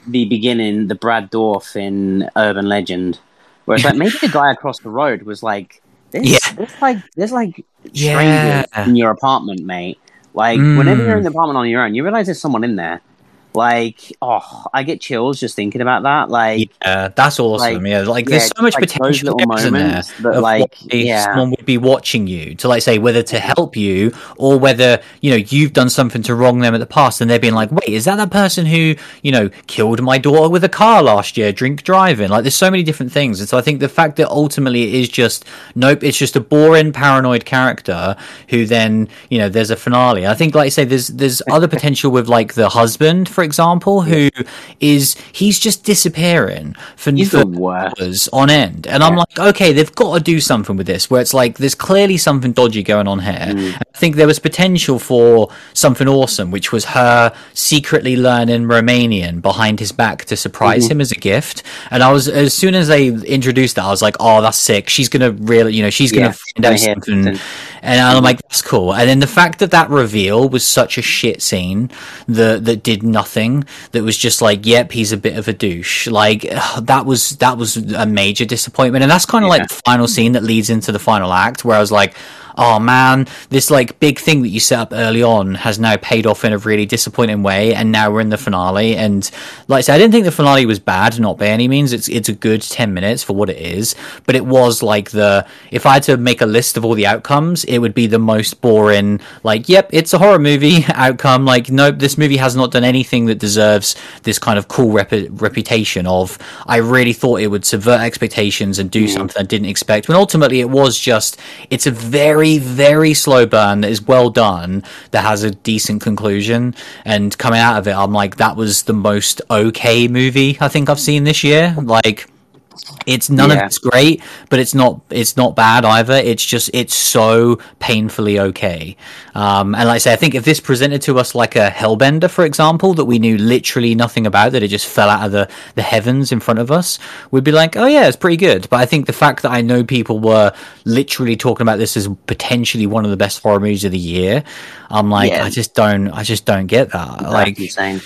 the beginning, the Brad Dourif in Urban Legend, where it's like maybe the guy across the road was like, there's, Yeah. there's like there's like Yeah. strangers in your apartment, mate. Like Mm. whenever you're in the apartment on your own, you realize there's someone in there. Like, oh, I get chills just thinking about that. Like, Yeah, that's awesome. like, yeah, like yeah, there's so much like potential there, that, like, yeah. someone would be watching you to like say whether to mm-hmm. help you or whether you know you've done something to wrong them at the past, and they're being like, wait, is that that person who you know killed my daughter with a car last year, drink driving? Like, there's so many different things, and so I think the fact that ultimately it is just nope, it's just a boring paranoid character who then you know there's a finale. I think, like I say, there's there's other potential with like the husband, for example, who is he's just disappearing for, for hours on end. And I'm like, okay, they've got to do something with this where it's like, there's clearly something dodgy going on here. Mm. I think there was potential for something awesome, which was her secretly learning Romanian behind his back to surprise Mm-hmm. him as a gift. And I was, as soon as they introduced that, I was like, oh, that's sick. She's going to really, you know, she's going Yeah, find out gonna something. And I'm mm-hmm. like, that's cool. And then the fact that that reveal was such a shit scene that that did nothing. That was just like, yep, he's a bit of a douche. Like ugh, that was that was a major disappointment. And that's kind of Yeah. like the final scene that leads into the final act, where I was like. Oh man, this like big thing that you set up early on has now paid off in a really disappointing way, and now we're in the finale. And like I said, I didn't think the finale was bad, not by any means. It's it's a good ten minutes for what it is, but it was like the if I had to make a list of all the outcomes, it would be the most boring. Like, yep, it's a horror movie outcome. Like, nope, this movie has not done anything that deserves this kind of cool rep- reputation of. I really thought it would subvert expectations and do hmm. something I didn't expect. When ultimately it was just it's a very very slow burn that is well done that has a decent conclusion. And coming out of it, I'm like, that was the most okay movie I think I've seen this year. Like it's none Yeah. of it's great, but it's not it's not bad either. It's just it's so painfully okay. Um, and like I say, I think if this presented to us like a Hellbender, for example, that we knew literally nothing about, that it just fell out of the the heavens in front of us, we'd be like, oh yeah, it's pretty good. But I think the fact that I know people were literally talking about this as potentially one of the best horror movies of the year, I'm like, Yeah. I just don't, I just don't get that. That's like, insane.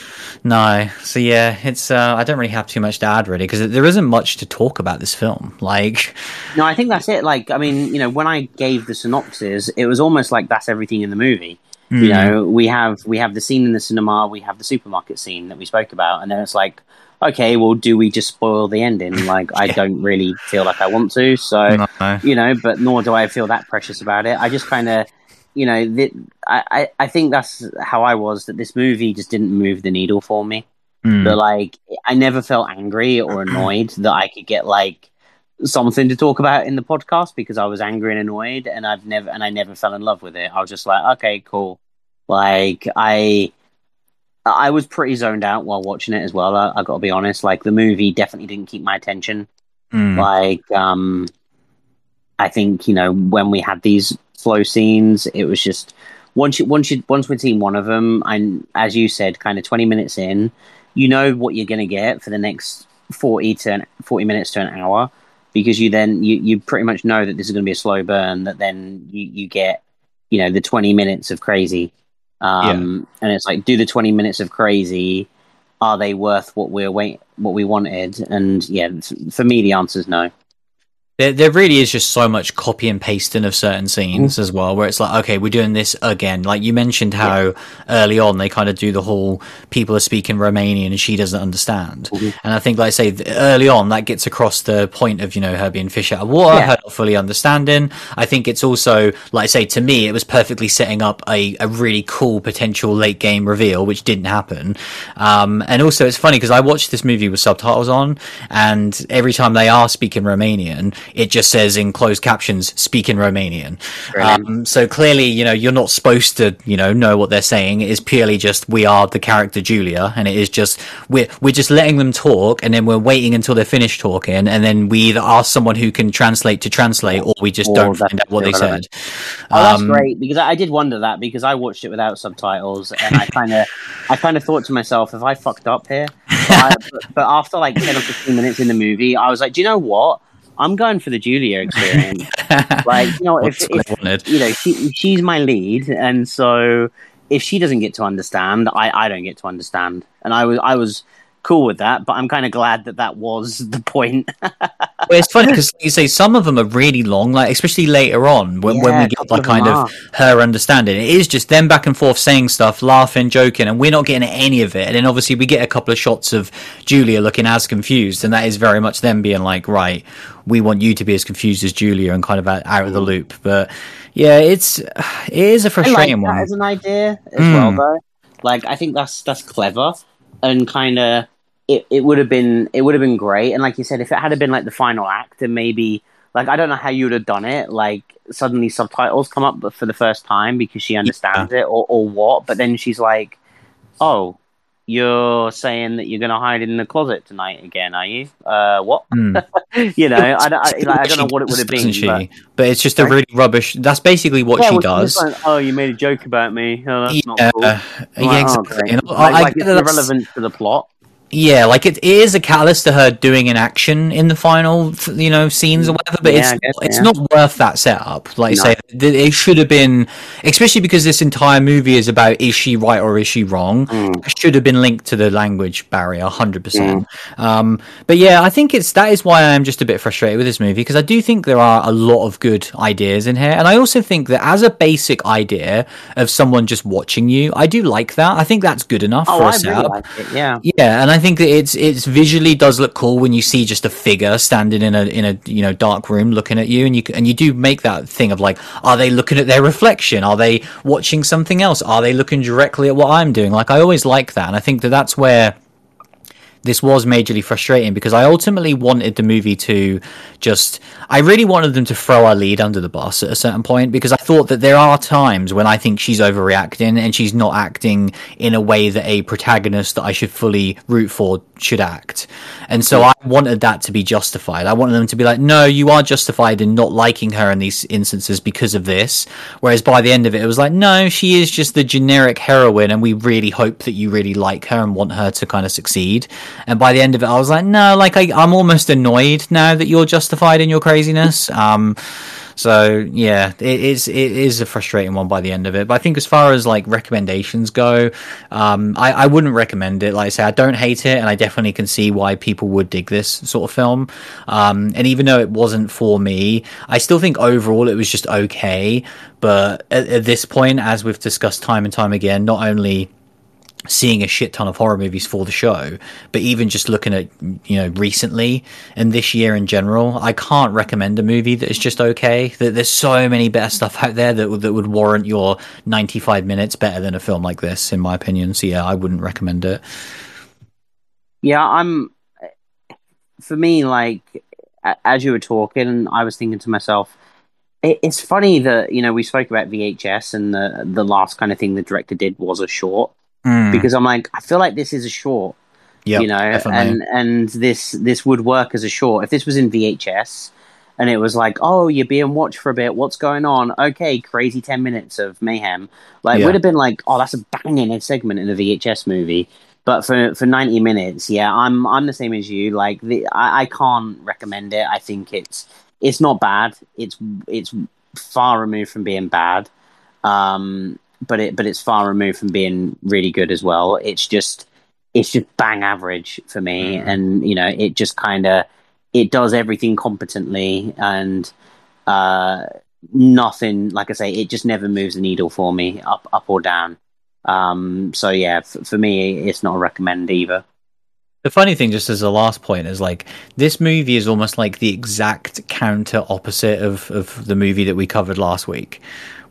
no. So yeah, it's uh, I don't really have too much to add really because there isn't much to talk about this film. Like, No, I think that's it. Like, I mean, you know, when I gave the synopsis, it was almost like that's everything in the movie. You know, we have we have the scene in the cinema, we have the supermarket scene that we spoke about, and then it's like, okay, well, do we just spoil the ending? Like, I don't really feel like I want to, so no. you know, but nor do I feel that precious about it. I just kind of, you know, th- I, I I think that's how I was. That this movie just didn't move the needle for me. Mm. That like I never felt angry or annoyed that I could get like something to talk about in the podcast because I was angry and annoyed and I've never and I never fell in love with it. I was just like, okay, cool. Like I I was pretty zoned out while watching it as well. I, I got to be honest. Like the movie definitely didn't keep my attention. Mm. Like um I think you know when we had these flow scenes, it was just once you once you once we'd seen one of them, and as you said, kind of twenty minutes in, you know what you're going to get for the next forty to an, forty minutes to an hour, because you then you you pretty much know that this is going to be a slow burn. That then you you get you know the twenty minutes of crazy, um, and it's like do the twenty minutes of crazy. Are they worth what we're wait what we wanted? And yeah, for me, the answer is no. There, there really is just so much copy and pasting of certain scenes as well, where it's like, okay, we're doing this again. Like you mentioned how early on they kind of do the whole people are speaking Romanian and she doesn't understand. And I think, like I say, early on that gets across the point of, you know, her being fish out of water, Yeah. her not fully understanding. I think it's also, like I say, to me, it was perfectly setting up a, a really cool potential late game reveal, which didn't happen. Um, and also it's funny because I watched this movie with subtitles on and every time they are speaking Romanian, it just says in closed captions, speak in Romanian. Um, so clearly, you know, you're not supposed to, you know, know what they're saying. It is purely just we are the character Julia, and it is just we're we're just letting them talk, and then we're waiting until they're finished talking, and then we either ask someone who can translate to translate, or we just Or don't find out what they said. Oh, that's Um, great because I did wonder that because I watched it without subtitles and I kind of, I kind of thought to myself, if I fucked up here? But, I, but, but after like ten or fifteen minutes in the movie, I was like, do you know what? I'm going for the Julia experience. like, you know, if, That's what I if you know, she, she's my lead, and so if she doesn't get to understand, I, I don't get to understand, and I was I was cool with that. But I'm kind of glad that that was the point. Well, it's funny because you say some of them are really long, like especially later on when, when we get like of kind are. of her understanding. It is just them back and forth saying stuff, laughing, joking, and we're not getting any of it. And then obviously we get a couple of shots of Julia looking as confused, and that is very much them being like, right, we want you to be as confused as Julia and kind of out, out of the loop. But yeah, it's it is a I like frustrating that one. as an idea as Mm. well, though. Like, I think that's that's clever and kind of it, it would have been it would have been great. And like you said, if it had been like the final act, and maybe like I don't know how you would have done it. Like suddenly subtitles come up but for the first time because she understands it, or or what. But then she's like, "Oh, you're saying that you're going to hide in the closet tonight again, are you? Uh, what? Hmm. you know, I, don't- I, like, I don't know what it would have been. But. But it's just a really rubbish. That's basically what yeah, she well, does. like, oh, you made a joke about me. Oh, that's not yeah, cool. yeah, like, oh, exactly. And I- like, I it's irrelevant to the plot. Yeah, like it, is a catalyst to her doing an action in the final, you know, scenes or whatever. But Yeah, it's guess, it's yeah. not worth that setup. Like No. I say, it should have been, especially because this entire movie is about is she right or is she wrong. Mm. It should have been linked to the language barrier, hundred percent. Um, but yeah, I think it's that is why I am just a bit frustrated with this movie because I do think there are a lot of good ideas in here, and I also think that as a basic idea of someone just watching you, I do like that. I think that's good enough Oh, for a I really setup. like it. Yeah. Yeah, and I think that it's it's visually does look cool when you see just a figure standing in a in a you know dark room looking at you, and you and you do make that thing of like, are they looking at their reflection? Are they watching something else? Are they looking directly at what I'm doing? Like I always like that, and I think that that's where this was majorly frustrating because I ultimately wanted the movie to just I really wanted them to throw our lead under the bus at a certain point because I thought that there are times when I think she's overreacting and she's not acting in a way that a protagonist that I should fully root for should act. And so I wanted that to be justified. I wanted them to be like, no, you are justified in not liking her in these instances because of this. Whereas by the end of it, it was like, no, she is just the generic heroine, and we really hope that you really like her and want her to kind of succeed. And by the end of it, I was like, no, like I, I'm almost annoyed now that you're justified in your craziness. Um, so yeah, it is it is a frustrating one by the end of it. But I think as far as like recommendations go, um, I, I wouldn't recommend it. Like I say, I don't hate it, and I definitely can see why people would dig this sort of film. Um, and even though it wasn't for me, I still think overall it was just okay. But at, at this point, as we've discussed time and time again, not only seeing a shit ton of horror movies for the show, but even just looking at you know recently and this year in general, I can't recommend a movie that is just okay. That there's so many better stuff out there that would- that would warrant your 95 minutes better than a film like this, in my opinion. So yeah, I wouldn't recommend it. Yeah, I'm. For me, like as you were talking, I was thinking to myself, it's funny that you know we spoke about VHS and the the last kind of thing the director did was a short Mm, because I'm like I feel like this is a short, yep, you know, definitely. and and this this would work as a short if this was in VHS. And it was like, oh, you're being watched for a bit. What's going on? Okay, crazy ten minutes of mayhem. Like, Yeah. would have been like, oh, that's a banging segment in a VHS movie. But for for ninety minutes, yeah, I'm I'm the same as you. Like, the, I, I can't recommend it. I think it's it's not bad. It's it's far removed from being bad. Um, but it but it's far removed from being really good as well. It's just it's just bang average for me, Mhm. and you know, it just kind of it does everything competently and uh nothing like i say it just never moves the needle for me up up or down um so yeah f- for me it's not a recommend either The funny thing, just as a last point, is like this movie is almost like the exact counter opposite of, of the movie that we covered last week,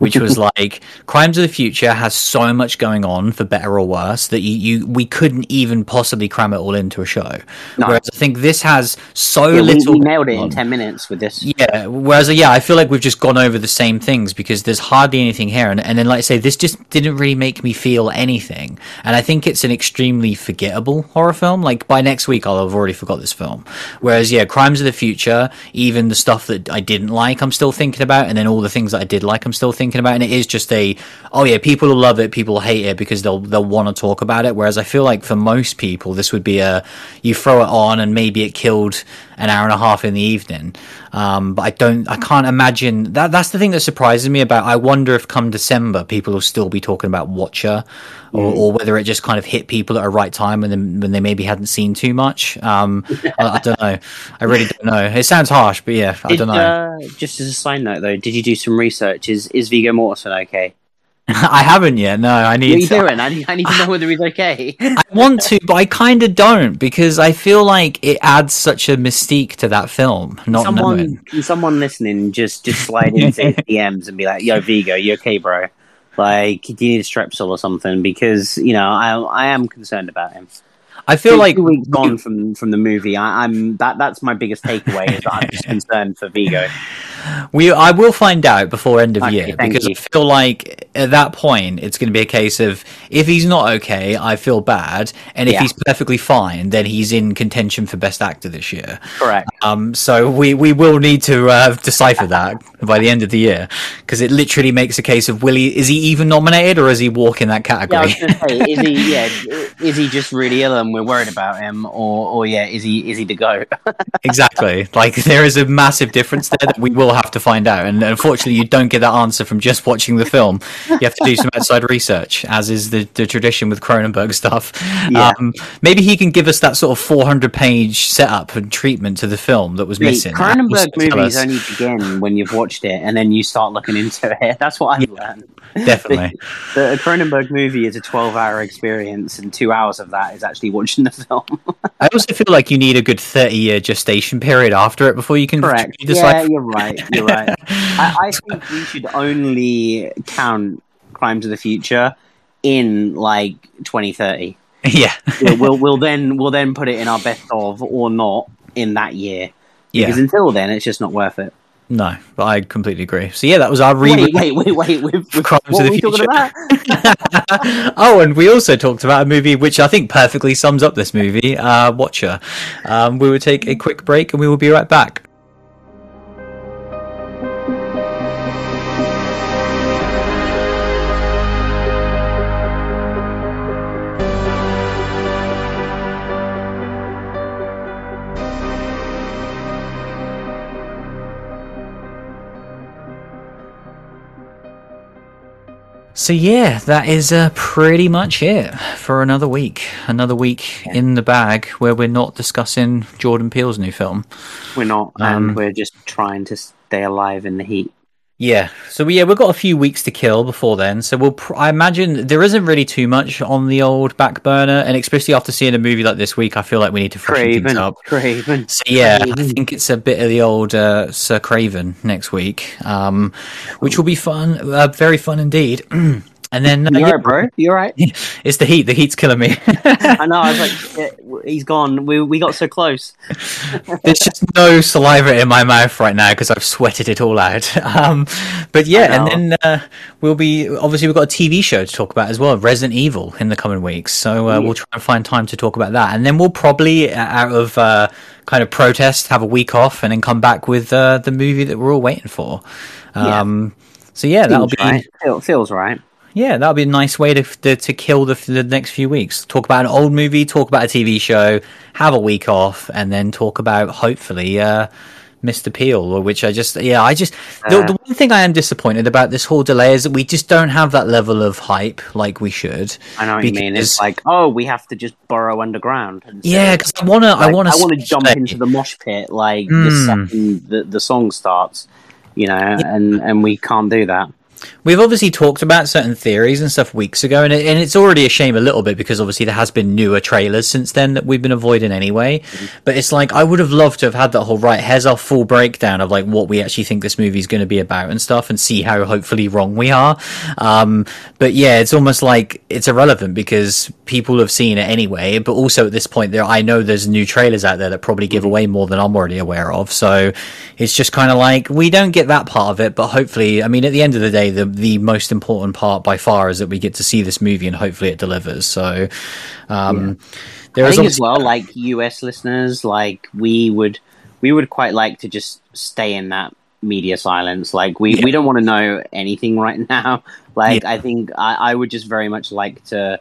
which was like Crimes of the Future has so much going on for better or worse that you, you we couldn't even possibly cram it all into a show. No. Whereas I think this has so Yeah, little. we nailed it in ten minutes with this. Yeah. Whereas, uh, yeah, I feel like we've just gone over the same things because there's hardly anything here, and, and then, like I say, this just didn't really make me feel anything. And I think it's an extremely forgettable horror film. Like by next week, I'll have already forgot this film. Whereas, yeah, Crimes of the Future, even the stuff that I didn't like, I'm still thinking about, and then all the things that I did like, I'm still thinking about. And it is just a, oh yeah, people will love it, people will hate it because they'll they'll want to talk about it. Whereas I feel like for most people, this would be a, you throw it on, and maybe it killed an hour and a half in the evening. Um, but I don't, I can't imagine that. That's the thing that surprises me about. I wonder if come December people will still be talking about Watcher, or, or whether it just kind of hit people at a right time when they, when they maybe hadn't seen too much. Um, I, I don't know. I really don't know. It sounds harsh, but yeah, I Did, don't know. Uh, just as a side note, though, did you do some research? Is is Viggo Mortensen okay? I haven't yet. No, I What are need. you to, doing? I need, I need to know whether he's okay. I want to, but I kind of don't because I feel like it adds such a mystique to that film. Not someone, knowing. can someone listening just just slide into his DMs and be like, "Yo, Viggo, you okay, bro? Like, do you need a strepsil or something?" Because you know, I I am concerned about him. I feel Two- like two weeks gone from from the movie. I, I'm that that's my biggest takeaway is that I'm just concerned for Viggo. We, I will find out before end of Okay, year because you. I feel like at that point it's going to be a case of if he's not okay, I feel bad, and if Yeah. he's perfectly fine, then he's in contention for best actor this year. Correct. Um, so we we will need to uh, decipher that by the end of the year because it literally makes a case of will he is he even nominated or is he walk in that Yeah, category? was say, is he? Yeah, is he just really ill and we're worried about him, or or yeah, is he is he the go? exactly. Like there is a massive difference there that we will have to find out, and unfortunately, you don't get that answer from just watching the film. You have to do some outside research, as is the, the tradition with Cronenberg stuff. Yeah. Um, maybe he can give us that sort of 400 page setup and treatment to the film that was Mate, missing. Cronenberg movies only begin when you've watched it, and then you start looking into it. That's what I've learned. definitely. The, a Cronenberg movie is a twelve-hour experience, and two hours of that is actually watching the film. I also feel like you need a good 30 year gestation period after it before you can Correct. Yeah, you're right. You're right. I, I think we should only count Crimes of the Future in like 2030. yeah. we'll, we'll we'll then we'll then put it in our best of or not in that year. Yeah. Because until then, it's just not worth it. No, but I completely agree. So yeah, that was our Wait, reboot. wait, wait, wait. With, with, Crimes what of the Future. oh, and we also talked about a movie which I think perfectly sums up this movie, uh, Watcher. Um, we will take a quick break and we will be right back. So yeah, that is uh, pretty much it for another week. Another week in the bag where we're not discussing Jordan Peele's new film. We're not, Um, and we're just trying to stay alive in the heat. Yeah, so yeah, we've got a few weeks to kill before then. So we'll, pr- I imagine there isn't really too much on the old back burner, and especially after seeing a movie like this week, I feel like we need to freshen things Craven, up. Craven. So yeah, I think it's a bit of the old uh, Sir Craven next week, um, which will be fun, uh, very fun indeed. and then uh, You yeah, right, bro? you're right. it's the heat. The heat's killing me. I know. I was like, he's gone. We we got so close. There's just no saliva in my mouth right now because I've sweated it all out. Um, but yeah, and then uh, we'll be obviously we've got a TV show to talk about as well, Resident Evil, in the coming weeks. So uh, Yeah. we'll try and find time to talk about that, and then we'll probably uh, out of uh, kind of protest have a week off, and then come back with uh, the movie that we're all waiting for. Um, So yeah, that'll be. Feels right. Yeah, that would be a nice way to to, to kill the the next few weeks. Talk about an old movie, talk about a TV show, have a week off, and then talk about hopefully uh, Mr. Peele, which I just yeah, I just the, Uh. the one thing I am disappointed about this whole delay is that we just don't have that level of hype like we should. I know what you mean. It's like, oh, we have to just burrow underground. Yeah, because I wanna I wanna I want to jump into the mosh pit like the Mm. second the, the song starts, you know, and and we can't do that. We've obviously talked about certain theories and stuff weeks ago, and, it, and it's already a shame a little bit because obviously there has been newer trailers since then that we've been avoiding anyway. Mm-hmm. But it's like I would have loved to have had that whole right. Here's our full breakdown of like what we actually think this movie is going to be about and stuff, and see how hopefully wrong we are. Um, but yeah, it's almost like it's irrelevant because people have seen it anyway. But also at this point, there I know there's new trailers out there that probably give mm-hmm. away more than I'm already aware of. So it's just kind of like we don't get that part of it, but hopefully, I mean, at the end of the day, the the most important part by far is that we get to see this movie and hopefully it delivers. So, um, yeah. there I think as well, like US listeners, like we would we would quite like to just stay in that media silence. Like we yeah. we don't want to know anything right now. Like yeah. I think I, I would just very much like to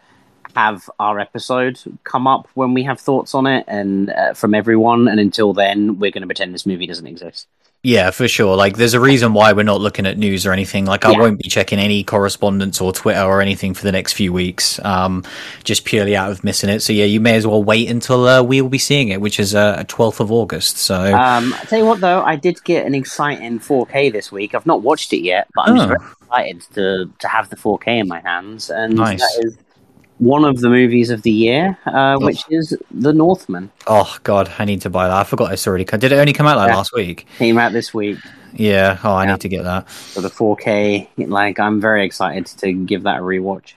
have our episode come up when we have thoughts on it and uh, from everyone and until then we're going to pretend this movie doesn't exist yeah, for sure. Like, there's a reason why we're not looking at news or anything. Like, I won't be checking any correspondence or Twitter or anything for the next few weeks, um, just purely out of missing it. So, yeah, you may as well wait until uh, we will be seeing it, which is uh, 12th of August. So, um, I tell you what, though, I did get an exciting 4K this week. I've not watched it yet, but I'm oh. very excited to to have the 4K in my hands, and nice. that is one of the movies of the year, uh, which is The Northman. Oh God, I need to buy that. I forgot it's already. Did it only come out like yeah. last week? Came out this week. Yeah. Oh, I yeah. need to get that for the 4K. Like, I'm very excited to give that a rewatch.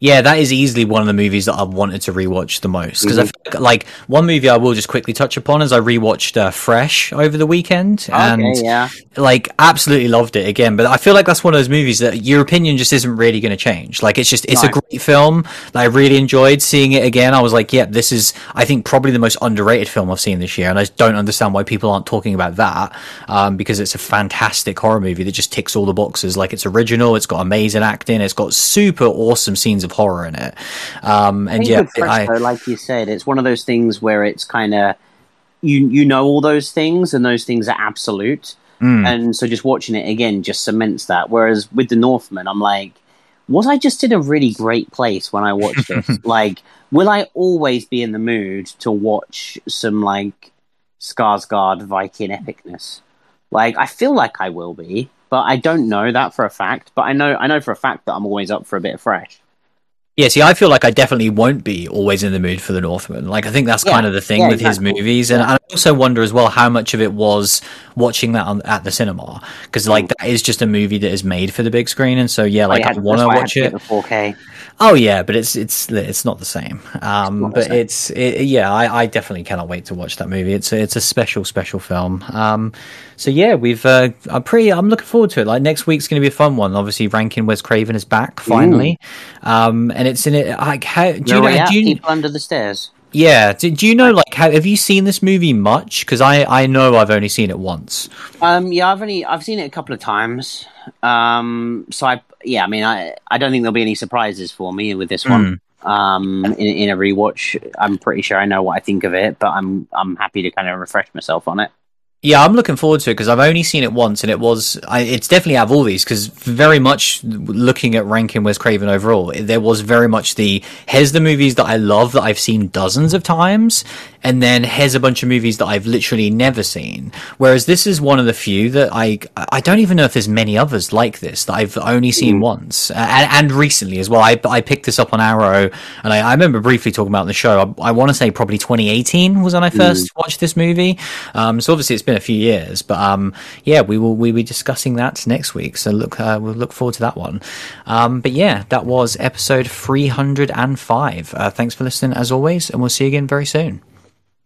Yeah, that is easily one of the movies that I've wanted to rewatch the most because mm-hmm. like one movie I will just quickly touch upon is I rewatched uh, Fresh over the weekend and okay, yeah. like absolutely loved it again. But I feel like that's one of those movies that your opinion just isn't really going to change. Like it's just it's no. a great film. I really enjoyed seeing it again. I was like, yeah, this is I think probably the most underrated film I've seen this year, and I don't understand why people aren't talking about that um, because it's a fantastic horror movie that just ticks all the boxes. Like it's original, it's got amazing acting, it's got super awesome scenes of horror in it. Um, and yeah, I, like you said, it's one of those things where it's kind of you you know all those things, and those things are absolute. Mm. And so just watching it again just cements that. Whereas with the Northman, I'm like, was I just in a really great place when I watched this? like, will I always be in the mood to watch some like Skarsgård Viking epicness? Like, I feel like I will be, but I don't know that for a fact. But I know I know for a fact that I'm always up for a bit of fresh. Yeah, see, I feel like I definitely won't be always in the mood for the Northman. Like, I think that's yeah, kind of the thing yeah, with exactly. his movies, and I also wonder as well how much of it was watching that on, at the cinema because, like, that is just a movie that is made for the big screen, and so yeah, like, oh, yeah, I want to watch it. Four K. Oh yeah, but it's it's it's not the same. Um, it's but same. it's it, yeah, I, I definitely cannot wait to watch that movie. It's a, it's a special special film. Um, so yeah, we've uh, I'm pretty I'm looking forward to it. Like next week's going to be a fun one. Obviously, ranking Wes Craven is back finally, um, and it's in it. Like how do you know? Do you, people under the stairs. Yeah. Do, do you know like how, have you seen this movie much? Because I I know I've only seen it once. Um. Yeah. I've only I've seen it a couple of times. Um. So I yeah, I mean, I I don't think there'll be any surprises for me with this one. Mm. Um, in, in a rewatch, I'm pretty sure I know what I think of it, but I'm I'm happy to kind of refresh myself on it. Yeah, I'm looking forward to it because I've only seen it once, and it was I, it's definitely out of all these because very much looking at ranking Wes Craven overall, there was very much the here's the movies that I love that I've seen dozens of times, and then here's a bunch of movies that I've literally never seen. Whereas this is one of the few that I I don't even know if there's many others like this that I've only seen mm. once and, and, recently as well. I I picked this up on Arrow, and I, I remember briefly talking about the show. I, I want to say probably 2018 was when I first mm. watched this movie. Um, so obviously it's been a few years, but um, yeah, we will we will be discussing that next week. So look, uh, we'll look forward to that one. Um, but yeah, that was episode 305. Uh, thanks for listening as always, and we'll see you again very soon.